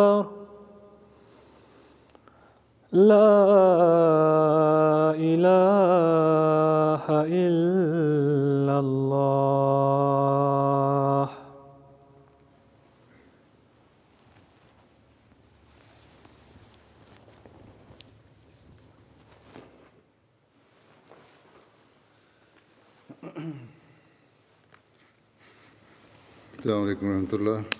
أكبر. لا إله إلا الله. السلام عليكم ورحمة الله.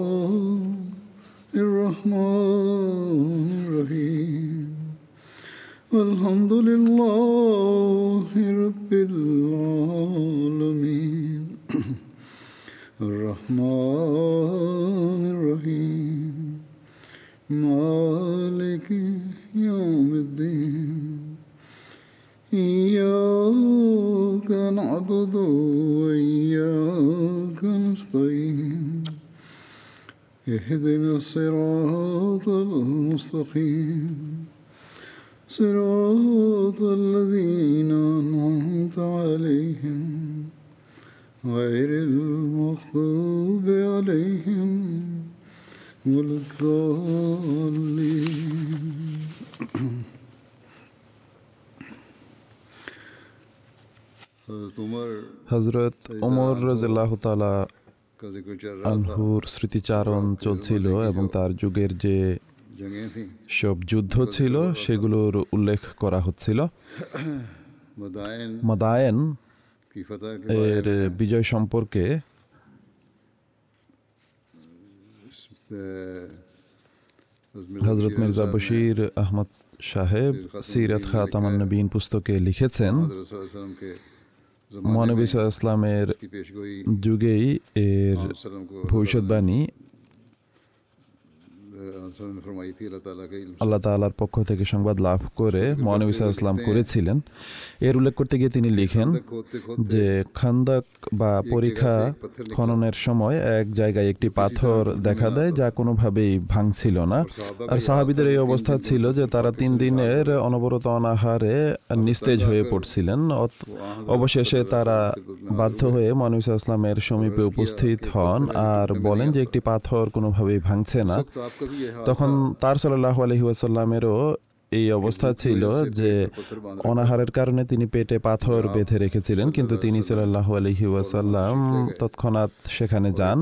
اهدنا الصراط المستقيم. صراط الذين أنعمت عليهم. غير المغضوب عليهم ولا الضالين. حضرت عمر رضی اللہ تعالیٰ আলহুর স্মৃতিচারণ চলছিল এবং তার যুগের যে সব যুদ্ধ ছিল সেগুলোর উল্লেখ করা হচ্ছিল। মদায়েন এর বিজয় সম্পর্কে হজরত মির্জা বশির আহমদ সাহেব সিরাত খাতামান নবীন পুস্তকে লিখেছেন। মহানবী সাল্লাহ ইসলামের যুগেই এর ভবিষ্যৎবাণী আল্লাহ তালার পক্ষ থেকে সংবাদ লাভ করে মহানবী ইসলাম করেছিলেন। এর উল্লেখ করতে গিয়ে তিনি লিখেন যে, খান্দাক বা পরীক্ষা খননের সময় এক জায়গায় একটি পাথর দেখা দেয় যা কোনোভাবেই ভাঙছিল না। আর সাহাবিদের এই অবস্থা ছিল যে, তারা তিন দিনের অনবরত অনাহারে নিস্তেজ হয়ে পড়ছিলেন। অবশেষে তারা বাধ্য হয়ে মহানবী ইসলামের সমীপে উপস্থিত হন আর বলেন যে, একটি পাথর কোনোভাবেই ভাঙছে না। তখন তার সাল্লাহ আলহি ওয়াসাল্লামেরও এই অবস্থা ছিল যে অনাহারের কারণে তিনি পেটে পাথর বেঁধে রেখেছিলেন কিন্তু তিনি সাল্লাহ আলহি ওয়াসাল্লাম তৎক্ষণাৎ সেখানে যান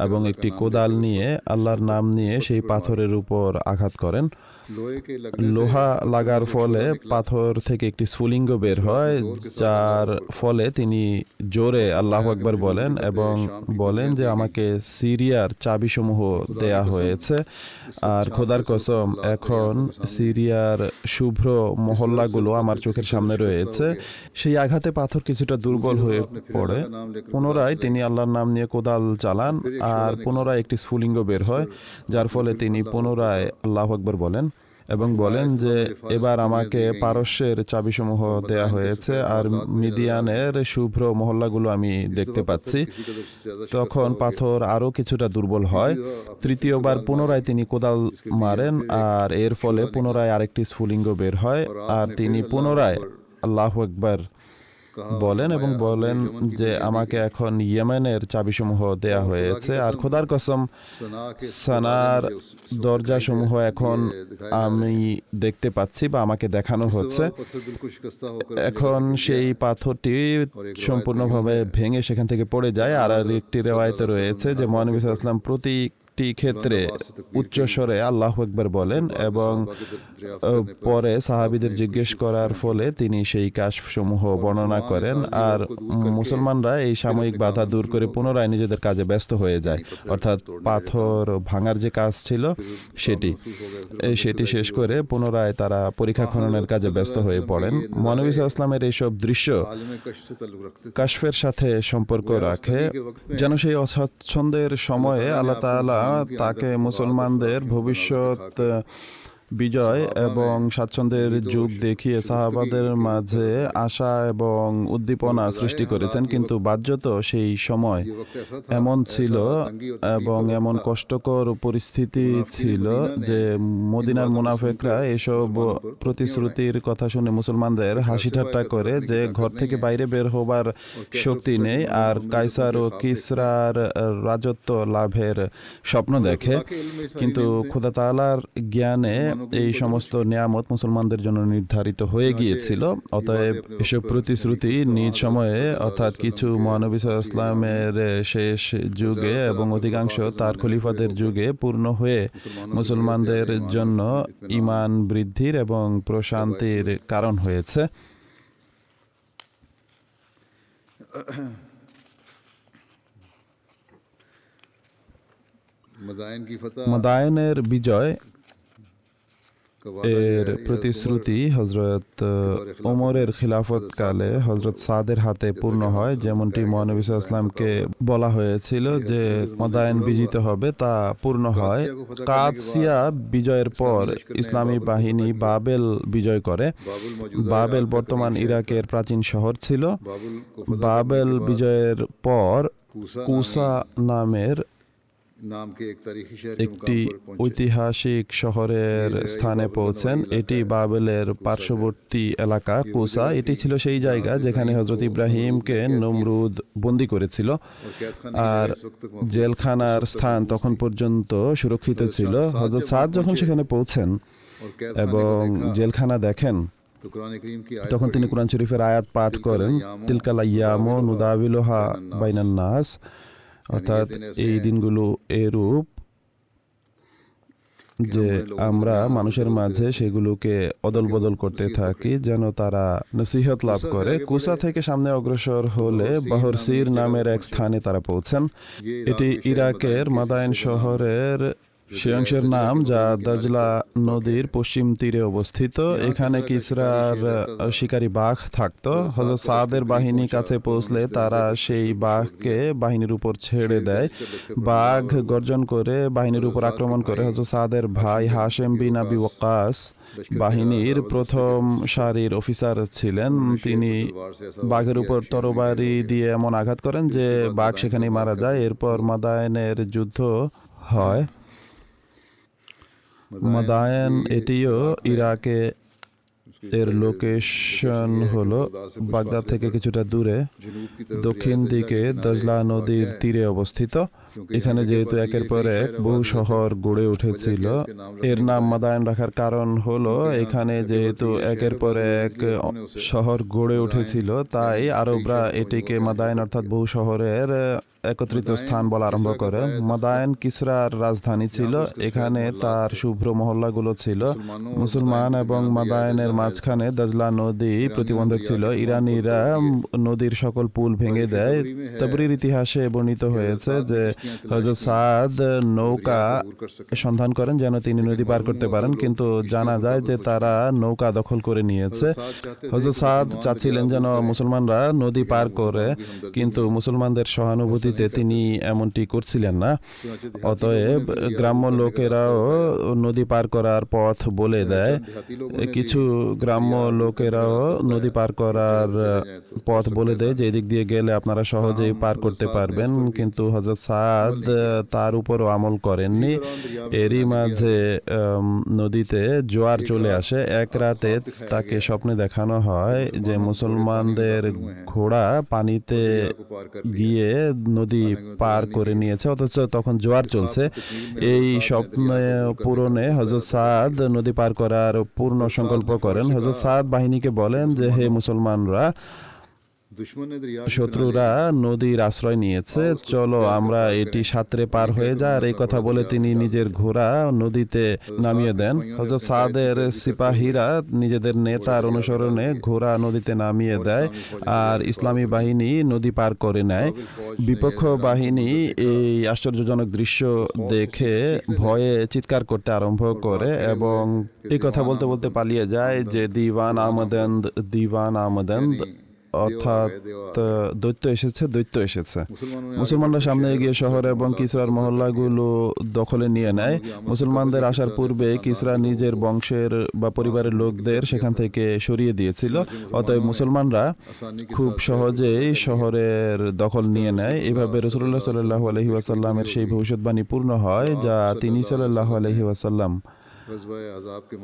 এবং একটি কোদাল নিয়ে আল্লাহর নাম নিয়ে সেই পাথরের উপর আঘাত করেন। লোহা লাগার ফলে পাথর থেকে একটি স্ফুলিঙ্গ বের হয় যার ফলে তিনি জোরে আল্লাহ আকবার বলেন এবং বলেন যে আমাকে সিরিয়ার চাবিসমূহ দেয়া হয়েছে। আর খোদার কসম এখন সিরিয়ার শুভ্র মহল্লাগুলো আমার চোখের সামনে রয়েছে। সেই আঘাতে পাথর কিছুটা দুর্বল হয়ে পড়ে। পুনরায় তিনি আল্লাহর নাম নিয়ে কোদাল চালান আর পুনরায় একটি স্ফুলিঙ্গ বের হয় যার ফলে তিনি পুনরায় আল্লাহ আকবর বলেন। এবং বলেন যে এবার আমাকে পারস্যের চাবিসমূহ দেয়া হয়েছে আর মিডিয়ানের শুভ্র মহল্লাগুলো আমি দেখতে পাচ্ছি। তখন পাথর আরও কিছুটা দুর্বল হয়। তৃতীয়বার পুনরায় তিনি কোদাল মারেন আর এর ফলে পুনরায় আরেকটি স্ফুলিঙ্গ বের হয় আর তিনি পুনরায় আল্লাহ একবার বলেন এবং বলেন যে আমাকে এখন ইয়েমেনের চাবিসমূহ দেয়া হয়েছে আর খোদার কসম সানার দরজাসমূহ এখন আমি দেখতে পাচ্ছি বা আমাকে দেখানো হচ্ছে। এখন সেই পাথরটি সম্পূর্ণভাবে ভেঙে সেখান থেকে পড়ে যায়। আর একটি রেওয়ায়তে রয়েছে যে মহানবী আসলাম প্রতি একটি ক্ষেত্রে উচ্চস্বরে আল্লাহ একবার বলেন এবং পরে সাহাবিদের জিজ্ঞেস করার ফলে তিনি সেই কাজসমূহ বর্ণনা করেন। আর মুসলমানরা এই সাময়িক বাধা দূর করে পুনরায় নিজেদের কাজে ব্যস্ত হয়ে যায়। অর্থাৎ পাথর ভাঙার যে কাজ ছিল সেটি সেটি শেষ করে পুনরায় তারা পরীক্ষা খননের কাজে ব্যস্ত হয়ে পড়েন। মনবিস ইসলামের এইসব দৃশ্য কাশফের সাথে সম্পর্ক রাখে। যেন সেই অস্বাচ্ছন্দের সময়ে আল্লাহ তালা তাকে মুসলমানদের ভবিষ্যৎ বিজয় এবং স্বাচ্ছন্দ্যের যুগ দেখিয়ে সাহাবাদের মাঝে আশা এবং উদ্দীপনা সৃষ্টি করেছেন কিন্তু বাহ্যত সেই সময় এমন ছিল এবং এমন কষ্টকর পরিস্থিতি ছিল যে মদিনার মুনাফেকরা এসব প্রতিশ্রুতির কথা শুনে মুসলমানদের হাসি ঠাট্টা করে যে ঘর থেকে বাইরে বের হবার শক্তি নেই আর কাইসার ও কিসরার রাজত্ব লাভের স্বপ্ন দেখে। কিন্তু খুদাতালার জ্ঞানে এই সমস্ত নিয়ামত মুসলমানদের জন্য নির্ধারিত হয়ে গিয়েছিল। অতএব এসব প্রতিশ্রুতি নিজ সময়ে অর্থাৎ কিছু মহানবী ইসলামের শেষ যুগে এবং অধিকাংশ তার খলিফাদের যুগে পূর্ণ হয়ে মুসলমানদের জন্য ইমান বৃদ্ধির এবং প্রশান্তির কারণ হয়েছে। মদায়নের বিজয় এর প্রতিশ্রুতি হজরত ওমরের খিলাফত কালে হজরত সাদের হাতে পূর্ণ হয় যেমনটি মহানবী ইসলামকে বলা হয়েছিল যে মদায়ন বিজিত হবে তা পূর্ণ হয়। কাদসিয়া বিজয়ের পর ইসলামী বাহিনী বাবেল বিজয় করে। বাবেল বর্তমান ইরাকের প্রাচীন শহর ছিল। বাবেল বিজয়ের পর কুসা নামের একটি ঐতিহাসিক শহরের স্থানে পৌঁছেন। এটি বাবেলের পার্শ্ববর্তী এলাকা কোসা এটি ছিল সেই জায়গা যেখানে হজরত ইব্রাহিমকে নমরুদ বন্দি করেছিল। আর জেলখানার স্থান তখন পর্যন্ত সুরক্ষিত ছিল। হজরত সাদ যখন সেখানে পৌঁছেন এবং জেলখানা দেখেন তখন তিনি কোরআন শরীফের আয়াত পাঠ করেন। তিলকাল ইয়ামো নুদাবিলোহা বাইনান নাস। অর্থাৎ এই দিনগুলো এরূপ যে আমরা মানুষের মাঝে সেগুলোকে অদল বদল করতে থাকি যেন তারা নসিহত লাভ করে। কুসা থেকে সামনে অগ্রসর হলে বহরসির নামের এক স্থানে তারা পৌঁছেন। এটি ইরাকের মাদায়ন শহরের সে অংশের নাম যা দজলা নদীর পশ্চিম তীরে অবস্থিত। এখানে কিসরার শিকারী বাঘ থাকতো। হজরত সাদের বাহিনী কাছে পৌঁছলে তারা সেই বাঘকে বাহিনীর উপর ছেড়ে দেয়। বাঘ গর্জন করে বাহিনীর উপর আক্রমণ করে। হজরত সাদের ভাই হাশেম বিন আবি ওয়াক্কাস বাহিনীর প্রথম সারির অফিসার ছিলেন। তিনি বাঘের উপর তরবারি দিয়ে এমন আঘাত করেন যে বাঘ সেখানে মারা যায়। এরপর মাদায়নের যুদ্ধ হয়। মাদায়ন এটিও ইরাকে এর লোকেশন হলো বাগদাদ থেকে কিছুটা দূরে দক্ষিণ দিকে দজলা নদীর তীরে অবস্থিত। এখানে যেহেতু একের পর এক বহু শহর গড়ে উঠেছিল। এর নাম মাদায়ন রাখার কারণ হলো এখানে যেহেতু একের পর এক শহর গড়ে উঠেছিল তাই আরবরা এটিকে মাদায়ন অর্থাৎ বহু শহরের একত্রিত স্থান বলা আরম্ভ করে। মাদায়ন কিসরার রাজধানী ছিল। এখানে তার শুভ্র মহল্লাগুলো ছিল। মুসলমান এবং মাদায়নের মাঝখানে দজলা নদী প্রতিবন্ধক ছিল। ইরানিরা নদীর সকল পুল ভেঙে দেয়। তবরির ইতিহাসে বর্ণিত হয়েছে যে হজরত সাদ নৌকা সন্ধান করেন যেন তিনি নদী পার করতে পারেন। কিন্তু জানা যায় যে তারা নৌকা দখল করে নিয়েছে। হজরত সাদ চাচ্ছিলেন যেন মুসলমানরা নদী পার করে। কিন্তু মুসলমানদের সহানুভূতিতে তিনি এমনটি করছিলেন না। অতএব গ্রাম্য লোকেরাও নদী পার করার পথ বলে দেয়। কিছু গ্রাম্য লোকেরাও নদী পার। করার পথ বলে দেয়। যে এদিক দিয়ে গেলে আপনারা সহজেই পার করতে পারবেন। কিন্তু হজরত সাদ তার উপরও আমল করেননি। এরই মাঝে নদীতে জোয়ার চলে আসে। এক রাতে তাকে স্বপ্নে দেখানো হয় যে মুসলমানদের ঘোড়া পানিতে গিয়ে নদী পার করে নিয়েছে অথচ তখন জোয়ার চলছে। এই স্বপ্ন পূরণে হজরত সাদ নদী পার করার পূর্ণ সংকল্প করেন। হজরত সাদ বাহিনীকে বলেন যে হে মুসলমানরা শত্রুরা নদীর আশ্রয় নিয়েছে। চলো আমরা এটি সাঁতরে পার হয়ে যায়। আর এই কথা বলে তিনি নিজের ঘোড়া নদীতে নামিয়ে দেন। হজরত সাদের সিপাহীরা নিজেদের নেতার অনুসরণে ঘোড়া নদীতে নামিয়ে দেয় আর ইসলামী বাহিনী নদী পার করে নেয়। বিপক্ষ বাহিনী এই আশ্চর্যজনক দৃশ্য দেখে ভয়ে চিৎকার করতে আরম্ভ করে এবং এই কথা বলতে বলতে পালিয়ে যায় যে দিওয়ান আমদন্দ দিওয়ান আমদন্দ অর্থাৎ দৈত্য এসেছে দৈত্য এসেছে। মুসলমানরা সামনে এগিয়ে শহর এবং কিসরার মহল্লাগুলো দখলে নিয়ে নেয়। মুসলমানদের আসার পূর্বে কিসরা নিজের বংশের বা পরিবারের লোকদের সেখান থেকে সরিয়ে দিয়েছিল। অতএব মুসলমানরা খুব সহজেই শহরের দখল নিয়ে নেয়। এভাবে রসুল্লাহ সাল্লাহ আলহি ওয়াসাল্লামের সেই ভবিষ্যৎবাণী পূর্ণ হয় যা তিনি সাল্লাহ আলহি ওয়াসাল্লাম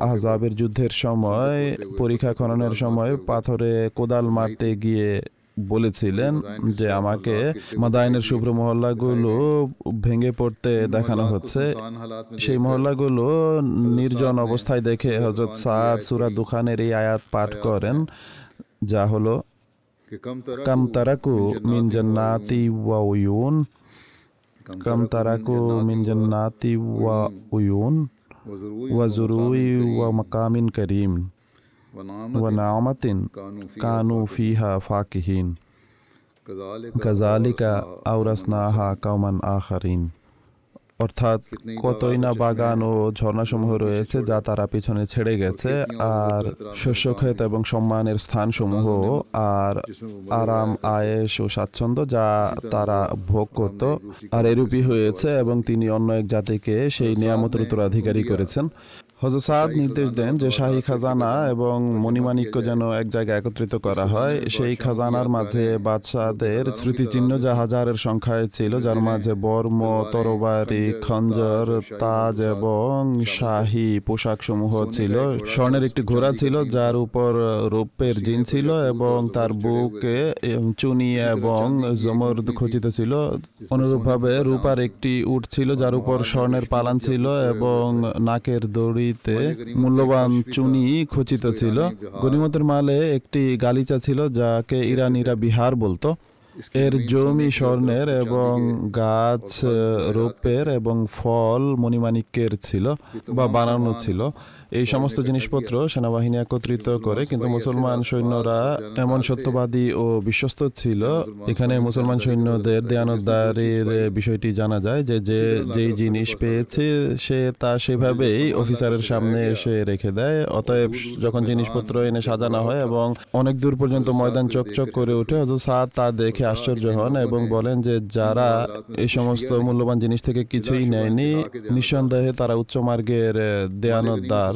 আহজাবের যুদ্ধের সময় পরীক্ষা খননের সময় পাথরে কোদাল মারতে গিয়ে বলেছিলেন যে আমাকে মাদায়নের শুভ্র মহল্লাগুলো ভেঙে পড়তে দেখানো হচ্ছে। সেই মহল্লাগুলো নির্জন অবস্থায় দেখে হজরত সাদ সুরা দুখানের এই আয়াত পাঠ করেন যা হলো কাম তারাকু মিন জান্নাতি ওয়া উয়ুন কাম তারাকু মিন জান্নাতি ওয়া উয়ুন و و مقام کریم و نعمت کانو فیحہ فاقہین کزالکہ اورسناہا قومن آخرین অর্থাৎ কতই না বাগান ও ঝর্ণা সমূহ রয়েছে যা তারা পিছনে ছেড়ে গেছে আর শস্য ক্ষেত এবং সম্মানের স্থানসমূহ আর আরাম আয়েস ও স্বাচ্ছন্দ্য যা তারা ভোগ করত আর এরূপই হয়েছে এবং তিনি অন্য এক জাতিকে সেই নিয়ামতের উত্তরাধিকারী করেছেন। হজরত সাদ নির্দেশ দেন যে শাহী খাজানা এবং মণিমাণিক্য যেন এক জায়গায় একত্রিত করা হয়। সেই খাজানার মাঝে বাদশাহদের স্মৃতিচিহ্ন যা হাজারের সংখ্যায় ছিল, যার মাঝে বর্ম, তরবারি, খঞ্জর, তাজ এবং শাহী পোশাক সমূহ ছিল। স্বর্ণের একটি ঘোড়া ছিল, যার উপর রৌপ্যের জিন ছিল এবং তার বুকে চুনি এবং জমর খচিত ছিল। অনুরূপভাবে রূপার একটি উট ছিল, যার উপর স্বর্ণের পালান ছিল এবং নাকের দড়িতে মূল্যবান চুনি খচিত ছিল। গনিমতের মালে একটি গালিচা ছিল যাকে ইরানিরা বিহার বলতো। এর জমি স্বর্ণের এবং গাছ রোপের এবং ফল মণিমাণিক্যের ছিল বা বানানো ছিল। এই সমস্ত জিনিসপত্র সেনাবাহিনী একত্রিত করে, কিন্তু মুসলমান সৈন্যরা এমন সত্যবাদী ও বিশ্বস্ত ছিল। এখানে মুসলমান সৈন্যদের দেয়ানতদারির বিষয়টি জানা যায় যে যে, যেই জিনিস পেয়েছে সে তা সেভাবেই অফিসারের সামনে এসে রেখে দেয়। অতএব যখন জিনিসপত্র এনে সাজানো হয় এবং অনেক দূর পর্যন্ত ময়দান চকচক করে ওঠে হজরত সাদ তা দেখে আশ্চর্য হন এবং বলেন যে, যারা এই সমস্ত মূল্যবান জিনিস থেকে কিছুই নেয়নি, নিঃসন্দেহে তারা উচ্চ মার্গের দেয়ানতদার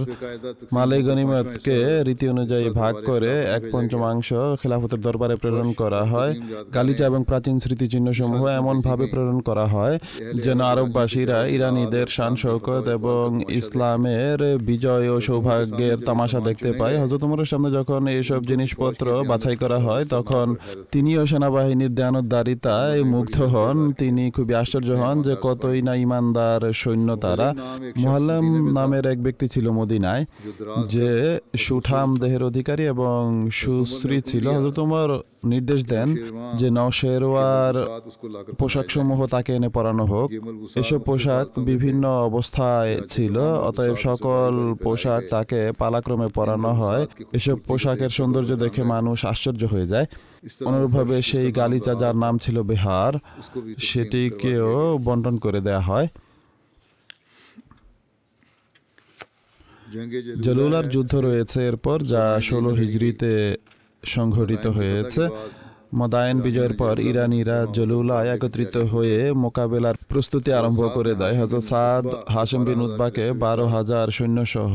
মালে গনিমতকে রীতি অনুযায়ী ভাগ করে এক পঞ্চমাংশ খেলাফতের দরবারে প্রেরণ করা হয়। গালিচা এবং প্রাচীন স্মৃতিচিহ্ন সমূহ এমন ভাবে প্রেরণ করা হয় যেন আরববাসীরা ইরানিদের শান শৌকত এবং ইসলামের বিজয় ও সৌভাগ্যের তামাশা দেখতে পায়। হজরত উমরের সামনে যখন এইসব জিনিসপত্র বাছাই করা হয়, তখন তিনিও সেনাবাহিনীর দেয়ানতদারিতায় মুগ্ধ হন। তিনি খুবই আশ্চর্য হন যে কতই না ইমানদার সৈন্য তারা। মোহাল্লাম নামের এক ব্যক্তি ছিল মদিনায়, যে সুঠাম দেহের অধিকারী এবং সুশ্রী ছিল। হজরত উমর নির্দেশ দেন যে নওশেরওয়ার পোশাক সমূহ তাকে এনে পরানো হোক। এসব পোশাক বিভিন্ন অবস্থায় ছিল, অতএব সকল পোশাক তাকে পালাক্রমে পরানো হয়। এসব পোশাকের সৌন্দর্য দেখে মানুষ আশ্চর্য হয়ে যায়। অনুরূপভাবে সেই গালিচা যার নাম ছিল বিহার। সেটিকেও বন্টন করে দেয়া হয়। জলুলার যুদ্ধ রয়েছে এরপর, যা ষোলো হিজড়িতে সংঘটিত হয়েছে। মদায়ন বিজয়ের পর ইরানিরা জলুলা একত্রিত হয়ে মোকাবেলার প্রস্তুতি আরম্ভ করে দেয়। হজরত সাদ হাসম বিন উদ্বাকে বারো হাজার সৈন্য সহ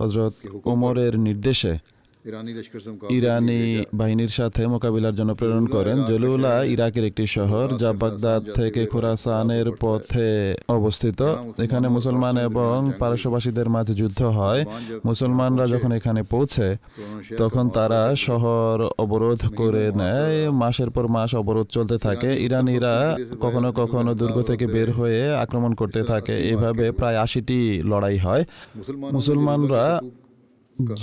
হজরত ওমরের নির্দেশে। ইরানি বাহিনীর সাথে মোকাবিলার জন্য প্রেরণ করেন জলুলা ইরাকের একটি শহর যা বাগদাদ থেকে খুরাসানের পথে অবস্থিত। এখানে মুসলমান এবং পারস্যবাসীদের মাঝে যুদ্ধ হয়। মুসলমানরা যখন এখানে পৌঁছে তখন তারা শহর অবরোধ করে নেয়। মাসের পর মাস অবরোধ চলতে থাকে। ইরানিরা কখনো কখনো দুর্গ থেকে বের হয়ে আক্রমণ করতে থাকে। এভাবে প্রায় আশিটি লড়াই হয়। মুসলমানরা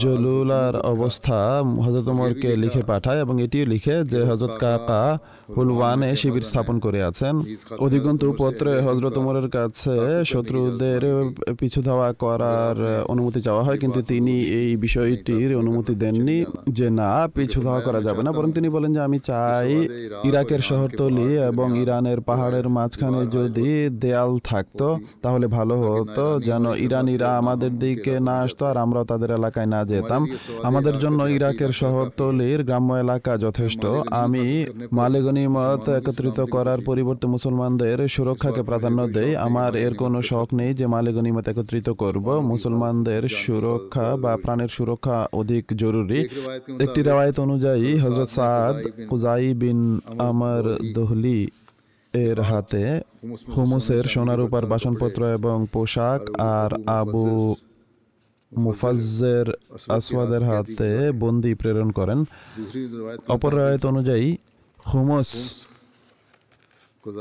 জলুলার অবস্থা হজরত ওমরকে লিখে পাঠায় এবং এটিও লিখে যে হজরত কাকা হুলওয়ানে শিবির স্থাপন করে আছেন। অধিকন্তু পত্রে হজরত ওমরের কাছে শত্রুদের পিছু ধাওয়া করার অনুমতি চাওয়া হয়, কিন্তু তিনি এই বিষয়টির অনুমতি দেননি যে না, পিছু ধাওয়া করা যাবে না। বরং তিনি বলেন যে আমি চাই ইরাকের শহরতলি এবং ইরানের পাহাড়ের মাঝখানে যদি দেয়াল থাকতো, তাহলে ভালো হতো যেন ইরানিরা আমাদের দিকে না আসতো আর আমরাও তাদের এলাকায় না যেতাম। আমাদের জন্য ইরাকের শহরতলির গ্রাম্য এলাকা যথেষ্ট। আমি মালেগনিমত একত্রিত করার পরিবর্তে মুসলমানদের সুরক্ষাকে প্রাধান্য দেয় আমার এর কোনো শখ নেই যে মালেগনিমত একত্রিত করব। মুসলমানদের সুরক্ষা বা প্রাণের সুরক্ষা অধিক জরুরি। একটি রেওয়ায়ত অনুযায়ী হজরত সাদ কুজাই বিন আমর দহলি এর হাতে হুমুসের সোনারূপার বাসনপত্র এবং পোশাক আর আবু মুফাজ্জের আসওয়াদের হাতে বন্দি প্রেরণ করেন। অপর রায়ত অনুযায়ী হুমস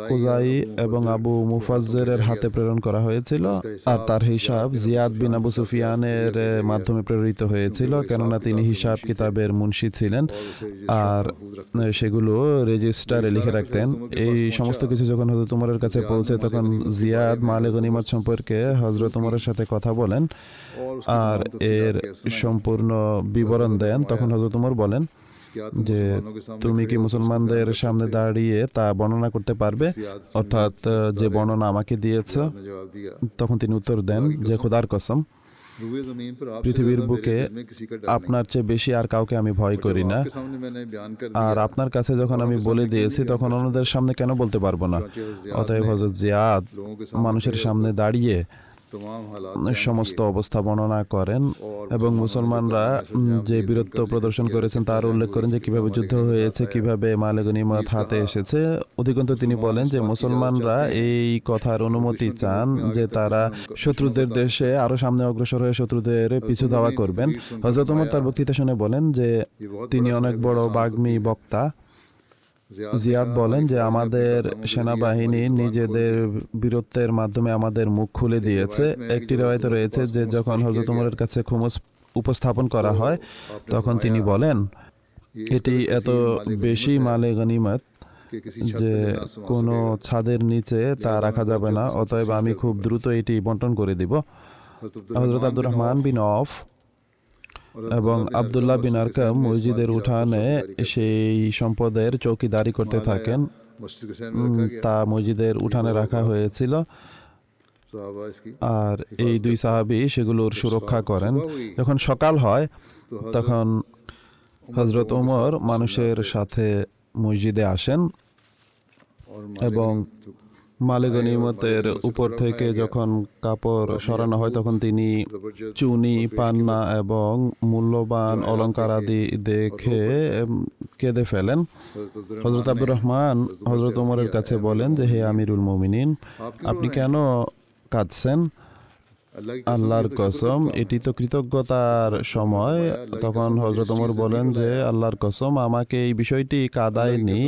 কুজাই এবং আবু মুফাজ্জের হাতে প্রেরণ করা হয়েছিল আর তার হিসাব জিয়াদ বিন আবু সুফিয়ানের মাধ্যমে প্রেরিত হয়েছিল কেননা তিনি হিসাব কিতাবের মুন্সি ছিলেন আর সেগুলো রেজিস্টারে লিখে রাখতেন। এই সমস্ত কিছু যখন হজরত উমরের কাছে পৌঁছে তখন জিয়াদ মালে গনিমত সম্পর্কে হজরত উমরের সাথে কথা বলেন আর এর সম্পূর্ণ বিবরণ দেন। তখন হজরত উমর বলেন যে তুমি কি মুসলমানদের সামনে দাঁড়িয়ে তা বর্ণনা করতে পারবে? অর্থাৎ যে বর্ণনা আমাকে দিয়েছ তখন তিনি উত্তর দেন যে খোদার কসম পৃথিবীর বুকে আপনার চেয়ে বেশি আর কাউকে আমি ভয় করি না। আর আপনার কাছে যখন আমি বলে দিয়েছি তখন অন্যদের সামনে কেন বলতে পারব না? অতএব হজরত জিয়াদ মানুষের সামনে দাঁড়িয়ে সমস্ত অবস্থা বর্ণনা করেন এবং মুসলমানরা যে বীরত্ব প্রদর্শন করেছেন তার উল্লেখ করেন যে কীভাবে যুদ্ধ হয়েছে কীভাবে মালেগনিমত হাতে এসেছে অধিকন্ত তিনি বলেন যে মুসলমানরা এই কথার অনুমতি চান যে তারা শত্রুদের দেশে আরও সামনে অগ্রসর হয়ে শত্রুদের পিছু ধাওয়া করবেন। হজরত তার বক্তৃতা শুনে বলেন যে তিনি অনেক বড় বাগ্মী বক্তা। জিয়াদ বলেন যে আমাদের সেনাবাহিনী নিজেদের বীরত্বের মাধ্যমে আমাদের মুখ খুলে দিয়েছে। একটি রেওয়ায়তে রয়েছে যে যখন হজরত উমরের কাছে খুমুস উপস্থাপন করা হয় তখন তিনি বলেন এটি এত বেশি মালে গনিমত যে কোনো ছাদের নিচে তা রাখা যাবে না অতএব আমি খুব দ্রুত এটি বন্টন করে দিব। হজরত আব্দুর রহমান বিন অফ এবং আবদুল্লাহ বিন আরকাম মসজিদের উঠানে সেই সম্পদের চৌকিদারি করতে থাকেন। তা মসজিদের উঠানে রাখা হয়েছিল। আর এই দুই সাহাবি সেগুলোর সুরক্ষা করেন। যখন সকাল হয় তখন হজরত ওমর মানুষের সাথে মসজিদে আসেন এবং মালিগনিমতের উপর থেকে যখন কাপড় সরানো হয়, তখন তিনি চুনি, পান্না এবং মূল্যবান অলঙ্কার আদি দেখে কেঁদে ফেলেন। হজরত আব্দুর রহমান হজরত উমরের কাছে বলেন যে, হে আমিরুল মমিনিন, আপনি কেন কাঁদছেন? আল্লাহর কসম, এটি তো কৃতজ্ঞতার সময়। তখন হজরত উমর বলেন যে, আল্লাহর কসম, আমাকে এই বিষয়টি কাদায়নি।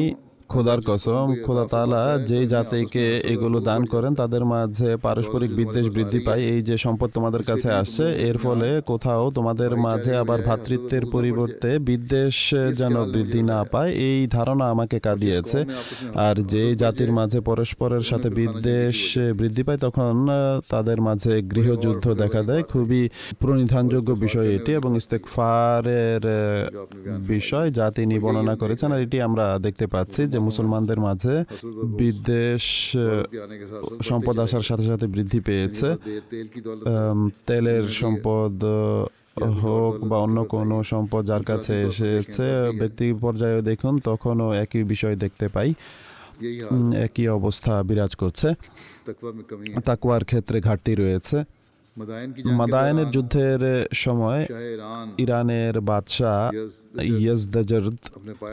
খোদার কসম খোদা তালা যেই জাতিকে এগুলো দান করেন তাদের মাঝে পারস্পরিক বিদ্বেষ বৃদ্ধি পায়। এই যে সম্পদ তোমাদের কাছে আসছে এর ফলে কোথাও তোমাদের মাঝে আবার ভ্রাতৃত্বের পরিবর্তে বিদ্বেষ যেন বৃদ্ধি না পায় এই ধারণা আমাকে কাঁদিয়েছে। আর যে জাতির মাঝে পরস্পরের সাথে বিদ্বেষ বৃদ্ধি পায় তখন তাদের মাঝে গৃহযুদ্ধ দেখা দেয়। খুবই প্রণিধানযোগ্য বিষয় এটি এবং ইস্তেকফারের বিষয় যা তিনি বর্ণনা করেছেন। আর এটি আমরা দেখতে পাচ্ছি যে মুসলমানদের মাঝে বিদেশ সম্পদ আসার সাথে সাথে বৃদ্ধি পেয়েছে। তেলের সম্পদ হোক বা অন্য কোনো সম্পদ যার কাছে এসেছে, ব্যক্তি পর্যায়ে দেখুন, তখনও একই বিষয় দেখতে পাই। একই অবস্থা বিরাজ করছে। তাকুয়ার ক্ষেত্রে ঘাটতি রয়েছে। মাদায়নের যুদ্ধের সময় ইরানের বাদশাহ ইয়াজদাজর্দ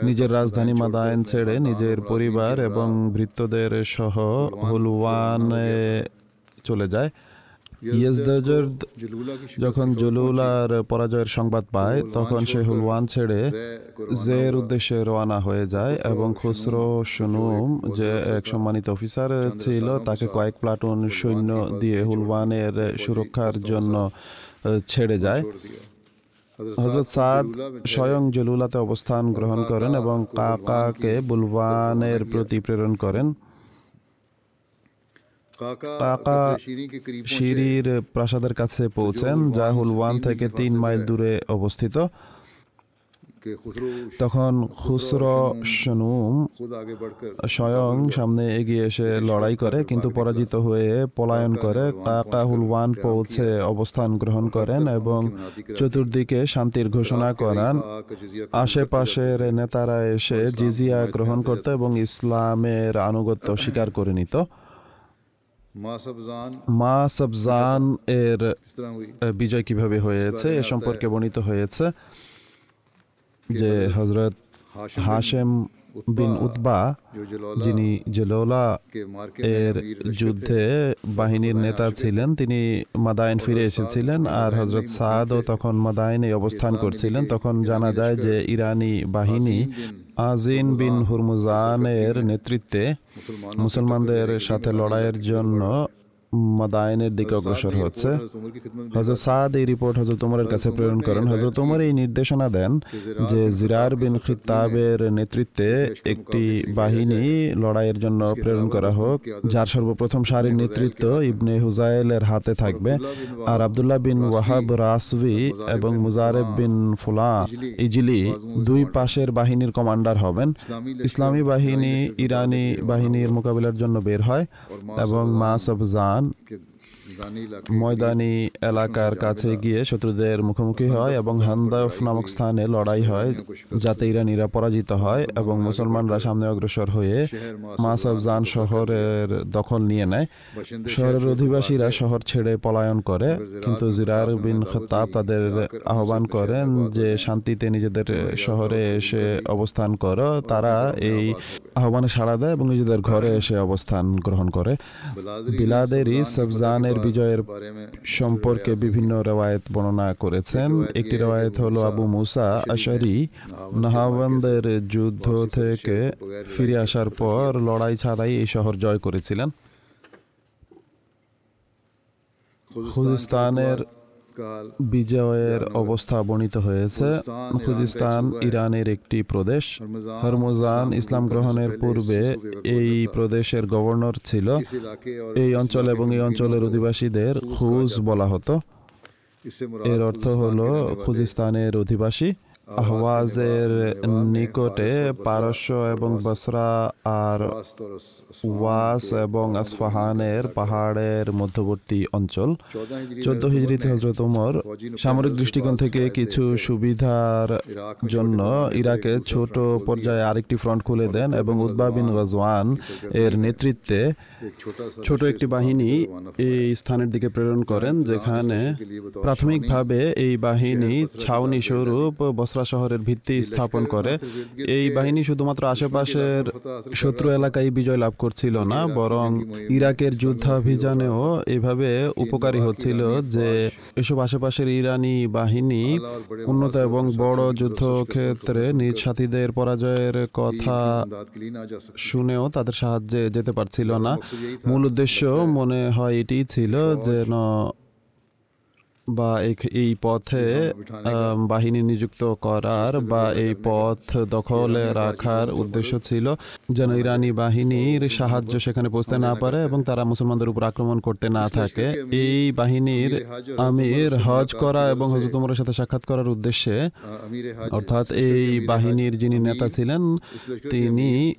নিজের রাজধানী মাদায়ন ছেড়ে নিজের পরিবার এবং ভৃত্যদের সহ হুলওয়ানে চলে যায়। যখন জলুলার পরাজয়ের সংবাদ পায় তখন সে হুলওয়ান ছেড়ে জের উদ্দেশ্যে রওনা হয়ে যায় এবং খুচরো সুনুম যে এক সম্মানিত অফিসার ছিল তাকে কয়েক প্লাটুন সৈন্য দিয়ে হুলওয়ানের সুরক্ষার জন্য ছেড়ে যায় হজরত সাদ স্বয়ং জলুলাতে অবস্থান গ্রহণ করেন এবং কাকাকে বুলওয়ানের প্রতি প্রেরণ করেন কাকা সিঁড়ির প্রাসাদের কাছে পৌঁছেন যা হুলওয়ান থেকে তিন মাইল দূরে অবস্থিত। তখন খুসরো সনুম স্বয়ং সামনে এগিয়ে এসে লড়াই করে কিন্তু পরাজিত হয়ে পলায়ন করে পৌঁছে অবস্থান গ্রহণ করেন এবং চতুর্দিকে শান্তির ঘোষণা করান। আশেপাশের নেতারা এসে জিজিয়া গ্রহণ করত এবং ইসলামের আনুগত্য স্বীকার করে নিত। মা সাবজান এর বিজয় কীভাবে হয়েছে এ সম্পর্কে বর্ণিত হয়েছে। যে হজরত হাশেম বিন উতবা যিনি জেলোলা এর যুদ্ধে বাহিনীর নেতা ছিলেন তিনি মাদায়ন ফিরে এসেছিলেন আর হজরত সাদও তখন মাদায়নে অবস্থান করছিলেন তখন জানা যায় যে ইরানি বাহিনী আজিন বিন হুরমুজানের নেতৃত্বে মুসলমানদের সাথে লড়াইয়ের জন্য মাদায়নের দিকে অগ্রসর হচ্ছে। হজরত সাদ এই রিপোর্ট হজরত উমরের কাছে প্রেরণ করেন। হজরত উমর এই নির্দেশনা দেন যে জিরার বিন খিতাবের নেতৃত্বে একটি বাহিনী লড়াইয়ের জন্য প্রেরণ করা হোক। যার সর্বপ্রথম সারির নেতৃত্ব ইবনে হুজাইলের হাতে থাকবে। আর আবদুল্লাহ বিন ওয়াহাব রাসভি এবং মুজারেব বিন ফুলা ইজিলি দুই পাশের বাহিনীর কমান্ডার হবেন। ইসলামী বাহিনী ইরানি বাহিনীর মোকাবিলার জন্য বের হয় এবং মাস অফ জান כן. ময়দানি এলাকার কাছে গিয়ে শত্রুদের মুখোমুখি হয় এবং হান্দাফ নামক স্থানে লড়াই হয় যাতে ইরানিরা পরাজিত হয় এবং মুসলমানরা সামনে অগ্রসর হয়ে মাসফজান শহরের দখল নিয়ে নেয়। শহরের অধিবাসীরা শহর ছেড়ে পলায়ন করে কিন্তু জিরার বিন খতাব তাদের আহ্বান করেন যে শান্তিতে নিজেদের শহরে এসে অবস্থান করো। তারা এই আহ্বানে সাড়া দেয় এবং নিজেদের ঘরে এসে অবস্থান গ্রহণ করে। বিলাদেরই সবজানের বিজয়ের সম্পর্কে বিভিন্ন রেওয়ায়ত বর্ণনা করেছেন। একটি রেওয়ায়ত হলো আবু মুসা আশারি নাহাবন্দের যুদ্ধ থেকে ফিরে আসার পর লড়াই ছাড়াই এই শহর জয় করেছিলেন। খুজিস্তানের বিজয়ের অবস্থা বর্ণিত হয়েছে। খুজিস্তান, ইরানের একটি প্রদেশ। হরমুজান ইসলাম গ্রহণের পূর্বে এই প্রদেশের গভর্নর ছিল। এই অঞ্চল এবং এই অঞ্চলের অধিবাসীদের খুজ বলা হতো। এর অর্থ হলো খুজিস্তানের অধিবাসী। আহওয়াজের নিকটে পারস্য এবং বসরা আর ওয়াস এবং আসফাহানের পাহাড়ের মধ্যবর্তী অঞ্চল। চোদ্দ হিজড়িতে হজরত উমর সামরিক দৃষ্টিকোণ থেকে কিছু সুবিধার জন্য ইরাকে ছোট পর্যায়ে আরেকটি ফ্রন্ট খুলে দেন এবং উদ্বাবিন রাজওয়ান গজওয়ান এর নেতৃত্বে ছোট একটি বাহিনী এই স্থানের দিকে প্রেরণ করেন, যেখানে প্রাথমিকভাবে এই বাহিনী ছাউনি স্বরূপ বসরা বসরা শহরের ভিত্তি স্থাপন করে। এই বাহিনী শুধুমাত্র আশেপাশের শত্রু এলাকায় বিজয় লাভ করছিল না বরং ইরাকের যুদ্ধাভিযানেও এভাবে উপকারী হচ্ছিল যে এসব আশেপাশের ইরানি বাহিনী উন্নত এবং বড় যুদ্ধক্ষেত্রে নিজ সাথীদের পরাজয়ের কথা শুনেও তাদের সাহায্যে যেতে পারছিল না। মূল উদ্দেশ্য মনে হয় এটি ছিল যেন বা এই পথে বাহিনী নিযুক্ত করার বা এই পথ দখলে রাখার উদ্দেশ্য ছিল যেন ইরানি বাহিনীর সাহায্য সেখানে পৌঁছতে না পারে এবং তারা মুসলমানদের উপর আক্রমণ করতে না থাকে। এই বাহিনীর আমির হজ করা এবং হজতমরের সাথে সাক্ষাৎ করার উদ্দেশ্যে অর্থাৎ এই বাহিনীর যিনি নেতা ছিলেন তিনি